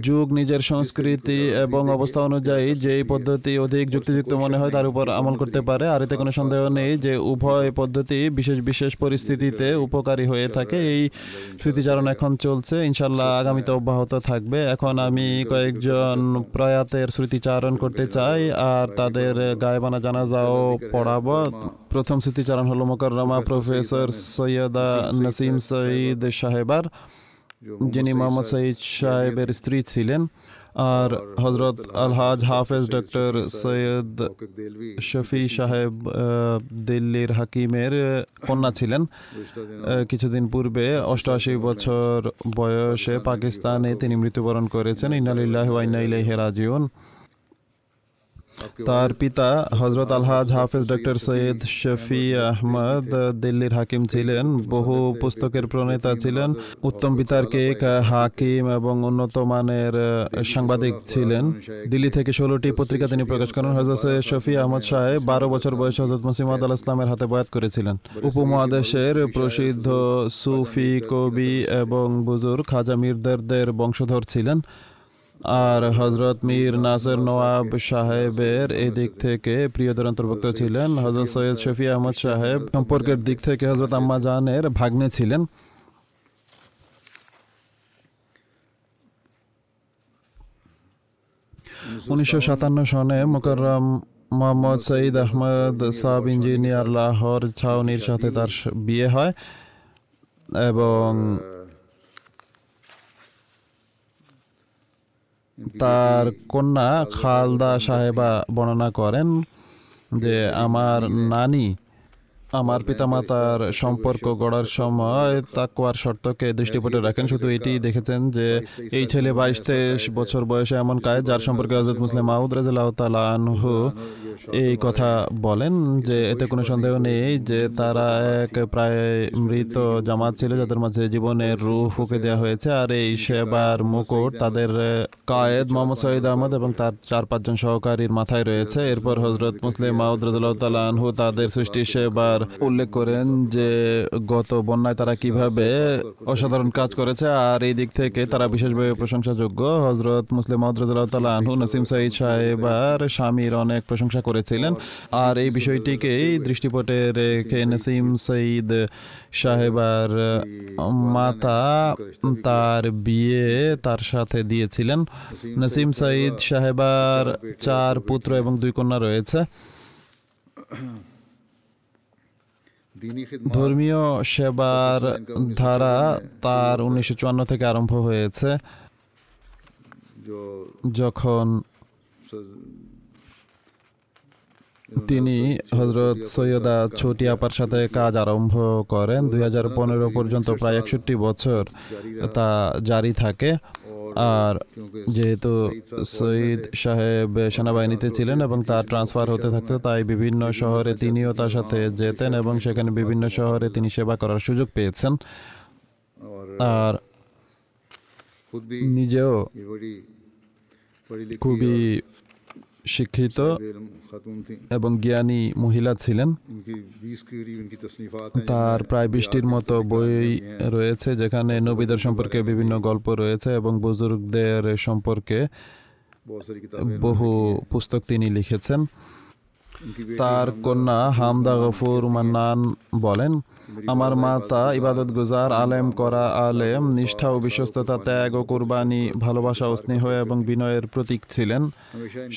যুগ নিজের সংস্কৃতি এবং অবস্থা অনুযায়ী যেই পদ্ধতি অধিক যুক্তিযুক্ত মনে হয় তার উপর আমল করতে পারে। আর এতে কোনো সন্দেহ নেই যে উভয় পদ্ধতি বিশেষ বিশেষ পরিস্থিতিতে উপকারী হয়ে থাকে। এই স্মৃতিচারণ এখন চলছে। ইনশাল্লাহ আগামীতে অব্যাহত থাকবে। এখন আমি কয়েকজন প্রয়াতের স্মৃতিচারণ করতে চাই। আর তাদের তাদের গায়েবানা জানাজাও পড়াব। প্রথম স্মৃতিচারণ হলো মোকররমা প্রফেসর সৈয়দা নসিম সঈদ সাহেবার যিনি মোহাম্মদ সঈদ সাহেবের স্ত্রী ছিলেন। আর হজরত আলহাজ হাফেজ ডক্টর সৈয়দ শফি সাহেব দিল্লির হাকিমের কন্যা ছিলেন। কিছুদিন পূর্বে অষ্টআশি বছর বয়সে পাকিস্তানে তিনি মৃত্যুবরণ করেছেন। ইনালিল্লাহ ওয়াইনাইলাই হেরাজিউন তার পিতা হজরত আলহাজ হাফেজ ডক্টর সৈয়দ শফি আহমদ দিল্লির হাকিম ছিলেন, বহু পুস্তকের প্রণেতা ছিলেন, উত্তম বিতার্কিক হাকিম এবং উন্নত মানের সাংবাদিক ছিলেন। দিল্লি থেকে ষোলোটি পত্রিকা তিনি প্রকাশ করেন। হজরত সৈয়দ শফি আহমদ সাহেব বারো বছর বয়সে হজরত মুসিমাদ আল ইসলামের হাতে বয়াত করেছিলেন। উপমহাদেশের প্রসিদ্ধ সুফি কবি এবং বুজুর খাজা মির্দারদের বংশধর ছিলেন। আর হজরত মীর নাসর নওয়াব সাহেবের এই দিক থেকে প্রিয়দের অন্তর্ভুক্ত ছিলেন। হজরত সৈয়দ শফি আহমদ সাহেব সম্পর্কের দিক থেকে হজরত আম্মা জানের ভাগ্নে ছিলেন। উনিশশো সাতান্ন সনে মোকাররম মোহাম্মদ সঈদ আহমদ সাব ইঞ্জিনিয়ার লাহোর ছাউনির সাথে তার বিয়ে হয় এবং তার কন্যা খালদা সাহেবা বর্ণনা করেন যে আমার নানি আমার পিতামাতার সম্পর্ক গড়ার সময় তাকুয়ার শর্তকে দৃষ্টিপটে রাখেন। শুধু এটি দেখেছেন যে এই ছেলে বাইশ তেইশ বছর বয়সে এমন কায় যার সম্পর্কে হজরত মুসলিম তালা আনহু এই কথা বলেন যে এতে কোনো সন্দেহ নেই যে তারা এক প্রায় মৃত জামাত ছিল যাদের মাঝে জীবনের রূহ ফুকে দেওয়া হয়েছে আর এই সেবার মুকুট তাদের কায়েদ মোহাম্মদ সঈদ আহমদ এবং তার চার পাঁচজন সহকারীর মাথায় রয়েছে। এরপর হজরত মুসলিম তালা আনহু তাদের সৃষ্টি সেবার তার উল্লেখ করেন যে, গত বন্যায় তারা কীভাবে অসাধারণ কাজ করেছে, আর এই দিক থেকে তারা বিশেষভাবে প্রশংসাযোগ্য। হজরত মুসলিম হজরতাল্লাহ আনহু, নসিম সাইদ সাহেবার স্বামীর অনেক প্রশংসা করেছিলেন। আর এই বিষয়টিকেই দৃষ্টিপটে রেখে নসিম সঈদ সাহেবার মাতা তার বিয়ে তার সাথে দিয়েছিলেন। নসিম সঈদ সাহেবার চার পুত্র এবং দুই কন্যা রয়েছে। ধর্মীয় সেবার ধারা তার উনিশশো চুয়ান্ন থেকে আরম্ভ হয়েছে। যখন তিনি হজরত সৈয়দা ছোটি আপার সাথে কাজ আরম্ভ করেন। দু হাজার পনেরো পর্যন্ত প্রায় একষট্টি বছর তা জারি থাকে। আর যেহেতু সৈয়দ সাহেব সেনাবাহিনীতে ছিলেন এবং তার ট্রান্সফার হতে থাকতো, তাই বিভিন্ন শহরে তিনিও তার সাথে যেতেন এবং সেখানে বিভিন্ন শহরে তিনি সেবা করার সুযোগ পেয়েছেন। আর নিজেও খুবই শিক্ষিত এবং জ্ঞানী মহিলা ছিলেন। তার প্রায় বৃষ্টির মতো বই রয়েছে যেখানে নবীদের সম্পর্কে বিভিন্ন গল্প রয়েছে এবং বুজুর্গদের সম্পর্কে বহু পুস্তক তিনি লিখেছেন। তার কন্যা হামদা গফুর মান্নান বলেন আমার মাতা ইবাদত গুজার আলেম করা আলেম, নিষ্ঠা ও বিশ্বস্ততা ত্যাগ ও কুরবানি, ভালোবাসা ও স্নেহ এবং বিনয়ের প্রতীক ছিলেন।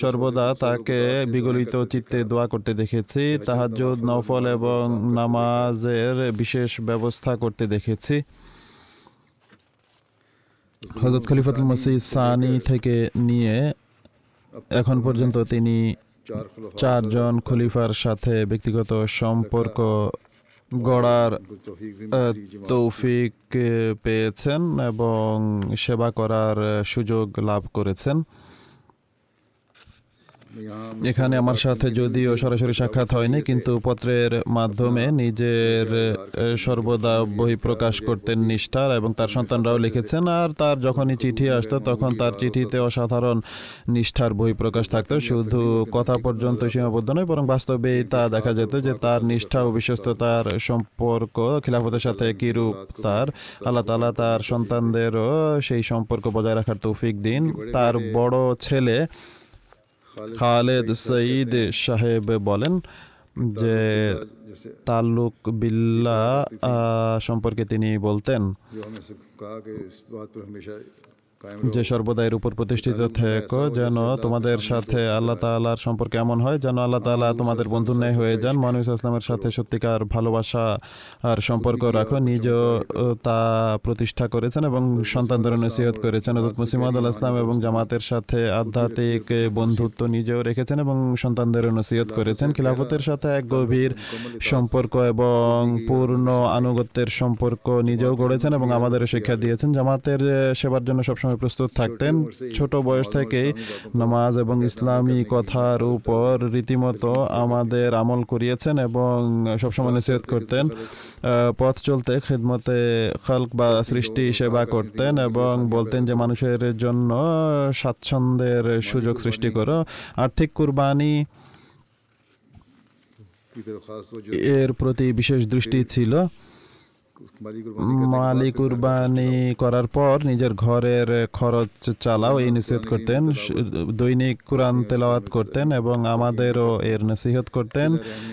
সর্বদা তাকে বিগলিত চিত্তে দোয়া করতে দেখেছি তাহাজুদ নফল এবং নামাজের বিশেষ ব্যবস্থা করতে দেখেছি। হজরত খলিফাতুল মসিদ সানি থেকে নিয়ে এখন পর্যন্ত তিনি চারজন খলিফার সাথে ব্যক্তিগত সম্পর্ক গড়ার তৌফিক পেয়েছেন এবং সেবা করার সুযোগ লাভ করেছেন। এখানে আমার সাথে যদিও সরাসরি সাক্ষাৎ হয়নি, কিন্তু পত্রের মাধ্যমে নিজের সর্বদা বই প্রকাশ করতেন নিষ্ঠার এবং তার সন্তানরাও লিখেছেন, আর তার যখনই চিঠি আসতো তখন তার চিঠিতে অসাধারণ নিষ্ঠার বই প্রকাশ থাকতো। শুধু কথা পর্যন্ত সীমাবদ্ধ নয়, বরং বাস্তবেই তা দেখা যেত যে তার নিষ্ঠা ও বিশ্বস্ততার সম্পর্ক খিলাফতের সাথে কিরূপ তার? আল্লাহ তালা তার সন্তানদেরও সেই সম্পর্ক বজায় রাখার তৌফিক দিন। তার বড় ছেলে খালেদ সঈদ সাহেব বলেন যে তালুক তাল্লুক বিল্লা সম্পর্কে তিনি বলতেন। যে সর্বদা এর উপর প্রতিষ্ঠিত থেকো যেন তোমাদের সাথে আল্লাহ তালার সম্পর্কে এমন হয় যেন আল্লাহ তালা তোমাদের বন্ধু ন্যায় হয়ে যান মানুষ ইসলামের সাথে সত্যিকার ভালোবাসা আর সম্পর্ক রাখো নিজ তা প্রতিষ্ঠা করেছেন এবং সন্তানদের নসিহত করেছেন। হজরত মুসিমদ আল্লাহ ইসলাম এবং জামাতের সাথে আধ্যাত্মিক বন্ধুত্ব নিজেও রেখেছেন এবং সন্তানদের নসিহত করেছেন। খিলাফতের সাথে এক গভীর সম্পর্ক এবং পূর্ণ আনুগত্যের সম্পর্ক নিজেও গড়েছেন এবং আমাদের শিক্ষা দিয়েছেন। জামাতের সেবার জন্য সবসময় সময় প্রস্তুত থাকতেন। ছোট বয়স থেকেই নামাজ এবং ইসলামী কথার উপর রীতিমতো আমাদের আমল করিয়েছেন এবং সবসময় নসিহত করতেন। পথ চলতে খেদমতে খালক বা সৃষ্টি সেবা করতেন এবং বলতেন যে, মানুষের জন্য স্বাচ্ছন্দ্যের সুযোগ সৃষ্টি করো। আর্থিক কুরবানি এর প্রতি বিশেষ দৃষ্টি ছিল। মালি কুরবানি করার পর নিজের ঘরের খরচ চালাও এই নিষেধ করতেন দৈনিক কোরআন তেলাওয়াত করতেন। এবং আমাদেরও এর নসিহত করতেন।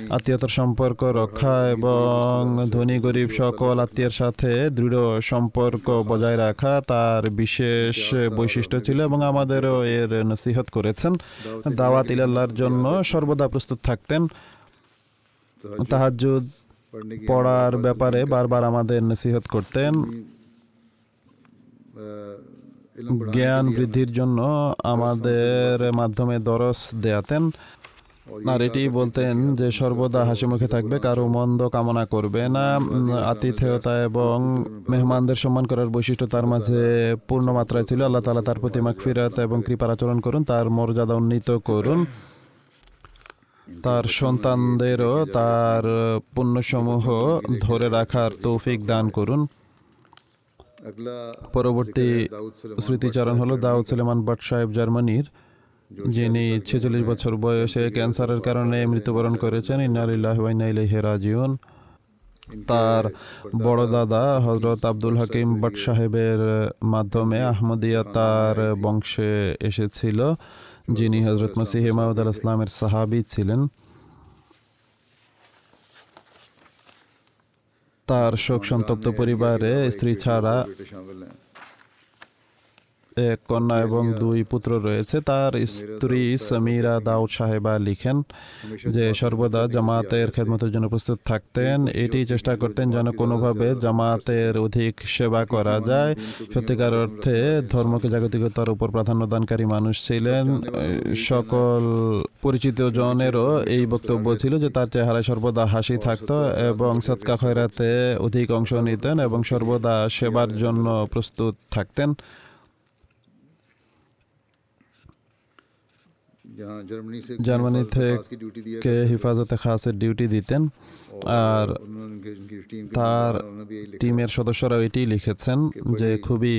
আত্মীয়তার সম্পর্ক রক্ষা এবং ধনী গরিব সকল আত্মীয়ের সাথে দৃঢ় সম্পর্ক বজায় রাখা তার বিশেষ বৈশিষ্ট্য ছিল এবং আমাদেরও এর নসিহত করেছেন। দাওয়াত ইলাল্লার জন্য সর্বদা প্রস্তুত থাকতেন। তাহাজুদ পড়ার ব্যাপারে বারবার আমাদের নসিহত করতেন। জ্ঞান বৃদ্ধির জন্য আমাদের মাধ্যমে দরস দেয়াতেন। আর এটি বলতেন যে, সর্বদা হাসি মুখে থাকবে, কারও মন্দ কামনা করবে না। আতিথেয়তা এবং মেহমানদের সম্মান করার বৈশিষ্ট্য তার মাঝে পূর্ণ মাত্রায় ছিল। আল্লাহ তালা তার প্রতি মাকফিরাত এবং কৃপার আচরণ করুন, তার মর্যাদা উন্নীত করুন। তার সন্তানদেরও তার পুণ্যসমূহ ধরে রাখার তৌফিক দান করুন। পরবর্তী স্মৃতিচারণ হলো দাউদ সুলেমান ভট সাহেব জার্মানির, যিনি ছেচল্লিশ বছর বয়সে ক্যান্সারের কারণে মৃত্যুবরণ করেছেন। ইনালিল্লাহিউন তার বড় দাদা হজরত আব্দুল হাকিম ভট সাহেবের মাধ্যমে আহমদিয়া তার বংশে এসেছিল। যিনি হজরত মসিহ মাউদ আল ইসলামের সাহাবি ছিলেন তার শোক সন্তপ্ত পরিবারে স্ত্রী ছাড়া এক কন্যা এবং দুই পুত্র রয়েছে। তার স্ত্রী সমীরা দাউদ সাহেবা লিখেন যে, সর্বদা জামাতের খেদমতের জন্য প্রস্তুত থাকতেন। এটি চেষ্টা করতেন যেন কোনোভাবে জামাতের অধিক সেবা করা যায়। সত্যিকার অর্থে ধর্মকে জাগতিকতার উপর প্রাধান্য দানকারী মানুষ ছিলেন। সকল পরিচিত জনেরও এই বক্তব্য ছিল যে, তার চেহারায় সর্বদা হাসি থাকত এবং সৎকা খয়রাতে অধিক অংশ নিতেন এবং সর্বদা সেবার জন্য প্রস্তুত থাকতেন। জার্মানি থেকে হেফাজতে খাসের ডিউটি দিতেন আর তার টিমের সদস্যরাও এটি লিখেছেন যে খুবই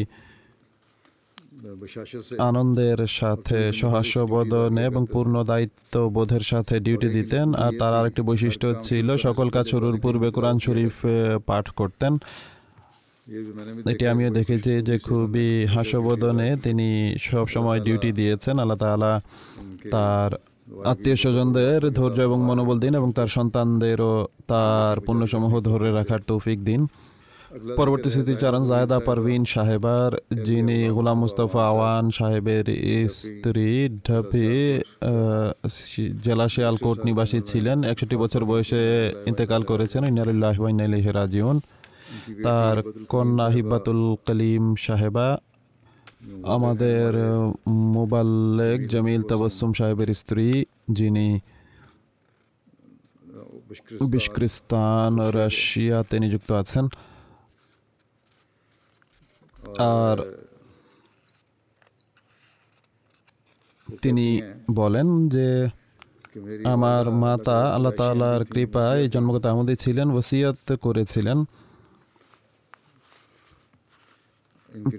আনন্দের সাথে সহাস্যবোধনে এবং পূর্ণ দায়িত্ব বোধের সাথে ডিউটি দিতেন আর তার আরেকটি বৈশিষ্ট্য ছিল সকল কাজ শুরুর পূর্বে কোরআন শরীফ পাঠ করতেন এটি আমিও দেখেছি যে খুবই হাস্যবোধনে তিনি সব সময় ডিউটি দিয়েছেন আল্লাহ তালা তার আত্মীয় স্বজনদের ধৈর্য এবং মনোবল দিন এবং তার সন্তানদেরও তার পণ্যসমূহ ধরে রাখার তৌফিক দিন। পরবর্তী স্মৃতিচারণ জায়দা পারভিন সাহেবার যিনি গুলাম মুস্তফা আওয়ান সাহেবের স্ত্রী ঢাপি জেলা শিয়ালকোট নিবাসী ছিলেন একষট্টি বছর বয়সে ইন্তেকাল করেছেন ইনারুল্লাহ রাজিউন। তার কন্যা হিব্বাতুল কলিম সাহেবা, আমাদের মোবাল্লেক জামিল তাবাসসুম সাহেবের স্ত্রী, যিনি বিশক্রিস্তান রাশিয়াতে নিযুক্ত আছেন। আর তিনি বলেন যে, আমার মাতা আল্লাহ তাআলার কৃপায় জন্মগত আমদি ছিলেন, ওসিয়ত করেছিলেন।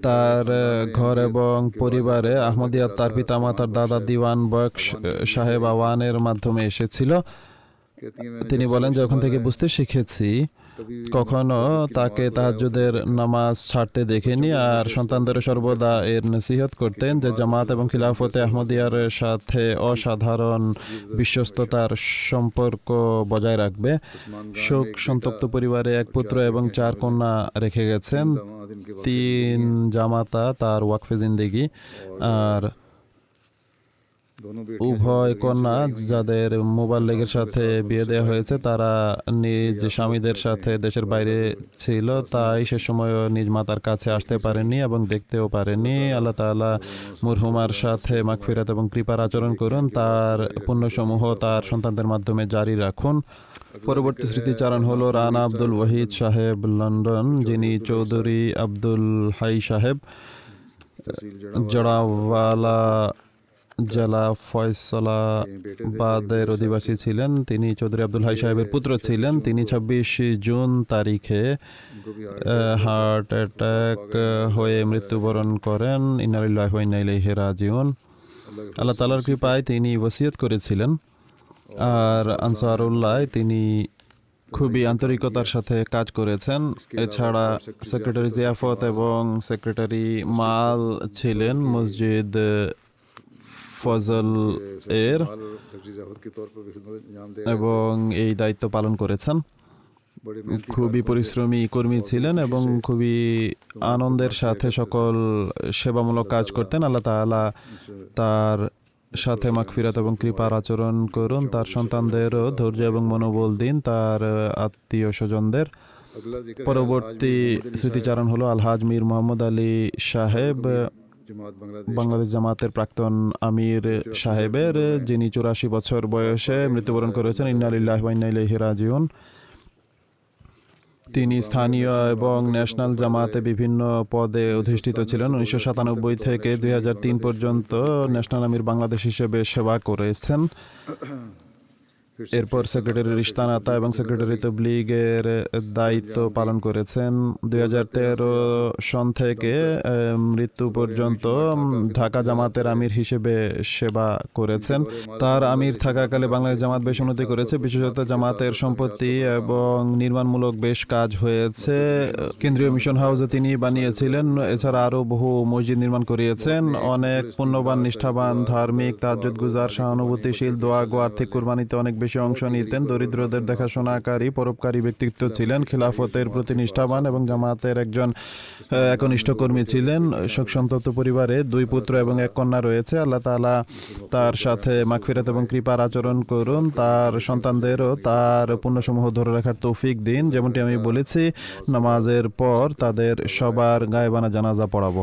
তার ঘর এবং পরিবারে আহমদিয়া তার পিতা মাতার দাদা দিওয়ান বক্স সাহেব আওয়ানের মাধ্যমে এসেছিল। তিনি বলেন যে ওখান থেকে বুঝতে শিখেছি কখনো তাকে তাহাজ্জুদের নামাজ ছাড়তে দেখিনি আর সন্তানদের সর্বদা এর নসিহত করতেন যে জামাত এবং খিলাফতে আহমদিয়ার সাথে অসাধারণ বিশ্বস্ততার সম্পর্ক বজায় রাখবে। শোক সন্তপ্ত পরিবারে এক পুত্র এবং চার কন্যা রেখে গেছেন। তিন জামাতা তার ওয়াকফে জিন্দেগি। আর উভয় কন্যা যাদের মোবাইল লেগের সাথে বিয়ে দেওয়া হয়েছে তারা নিজ স্বামীদের সাথে দেশের বাইরে ছিল তাই সে সময় নিজ মাতার কাছে আসতে পারেনি এবং দেখতেও পারেনি। আল্লাহ তাআলা মুরহুমার সাথে মাগফিরাত এবং কৃপার আচরণ করুন। তার পুণ্যসমূহ তার সন্তানদের মাধ্যমে জারি রাখুন। পরবর্তী স্মৃতিচারণ হলো রানা আব্দুল ওয়াহিদ সাহেব লন্ডন। যিনি চৌধুরী আব্দুল হাই সাহেব জড়াওয়ালা জেলা ফয়সলাবাদের অধিবাসী ছিলেন। তিনি চৌধুরী আব্দুল হাই সাহেবের পুত্র ছিলেন। তিনি ছাব্বিশ জুন তারিখে হার্ট অ্যাটাক হয়ে মৃত্যুবরণ করেন। ইনারিল্লাহ ইনাইলাইহি রাজিউন। আল্লাহ তালার কৃপায় তিনি ওসিয়ত করেছিলেন। আর আনসারুল্লাহ, তিনি খুবই আন্তরিকতার সাথে কাজ করেছেন। এছাড়া সেক্রেটারি জিয়াফত এবং সেক্রেটারি মাল ছিলেন। মসজিদ ফজল এর এবং এই দায়িত্ব পালন করেছেন। খুবই পরিশ্রমী কর্মী ছিলেন এবং খুবই আনন্দের সাথে সকল সেবামূলক কাজ করতেন। আল্লাহ তাআলা তার সাথে মাগফিরাত এবং কৃপার আচরণ করুন। তার সন্তানদেরও ধৈর্য এবং মনোবল দিন, তার আত্মীয় স্বজনদের। পরবর্তী স্মৃতিচারণ হলো আলহাজ মীর মোহাম্মদ আলী সাহেব। বাংলাদেশ। জামাতের প্রাক্তন আমির সাহেবের যিনি চুরাশি বছর বয়সে মৃত্যুবরণ করেছেন ইন্নালিল্লাহ রাজিউন। তিনি স্থানীয় এবং ন্যাশনাল জামাতে বিভিন্ন পদে অধিষ্ঠিত ছিলেন। উনিশশো সাতানব্বই থেকে দুই হাজার তিন পর্যন্ত ন্যাশনাল আমির বাংলাদেশ হিসেবে সেবা করেছেন। এরপর সেক্রেটারি রিস্তানাতা এবং সেক্রেটারি তবলিগের দায়িত্ব পালন করেছেন। দুই সন থেকে মৃত্যু পর্যন্ত ঢাকা জামাতের আমির হিসেবে সেবা করেছেন। তার আমির থাকাকালে বাংলাদেশ জামাত বেশ উন্নতি করেছে। বিশেষত জামাতের সম্পত্তি এবং নির্মাণমূলক বেশ কাজ হয়েছে। কেন্দ্রীয় মিশন হাউসে তিনি বানিয়েছিলেন। এছাড়া আরও বহু মসজিদ নির্মাণ করিয়েছেন। অনেক পুণ্যবান, নিষ্ঠাবান, ধার্মিক, তাজ্জুদ গুজার, সহানুভূতিশীল দোয়া গো আর্থিক কুরবানিতে অনেক বেশি অংশ নিতেন। দরিদ্রদের দেখাশোনাকারী পরোপকারী ব্যক্তিত্ব ছিলেন। খিলাফতের প্রতি নিষ্ঠাবান এবং জামাতের একজন একনিষ্ঠ কর্মী ছিলেন। শোক সন্তপ্ত পরিবারে দুই পুত্র এবং এক কন্যা রয়েছে। আল্লাহ তাআলা তার সাথে মাগফিরাত এবং কৃপার আচরণ করুন। তার সন্তানদেরও তার পুণ্যসমূহ ধরে রাখার তৌফিক দিন। যেমনটি আমি বলেছি, নামাজের পর তাদের সবার গায়েবানা জানাজা পড়াবো।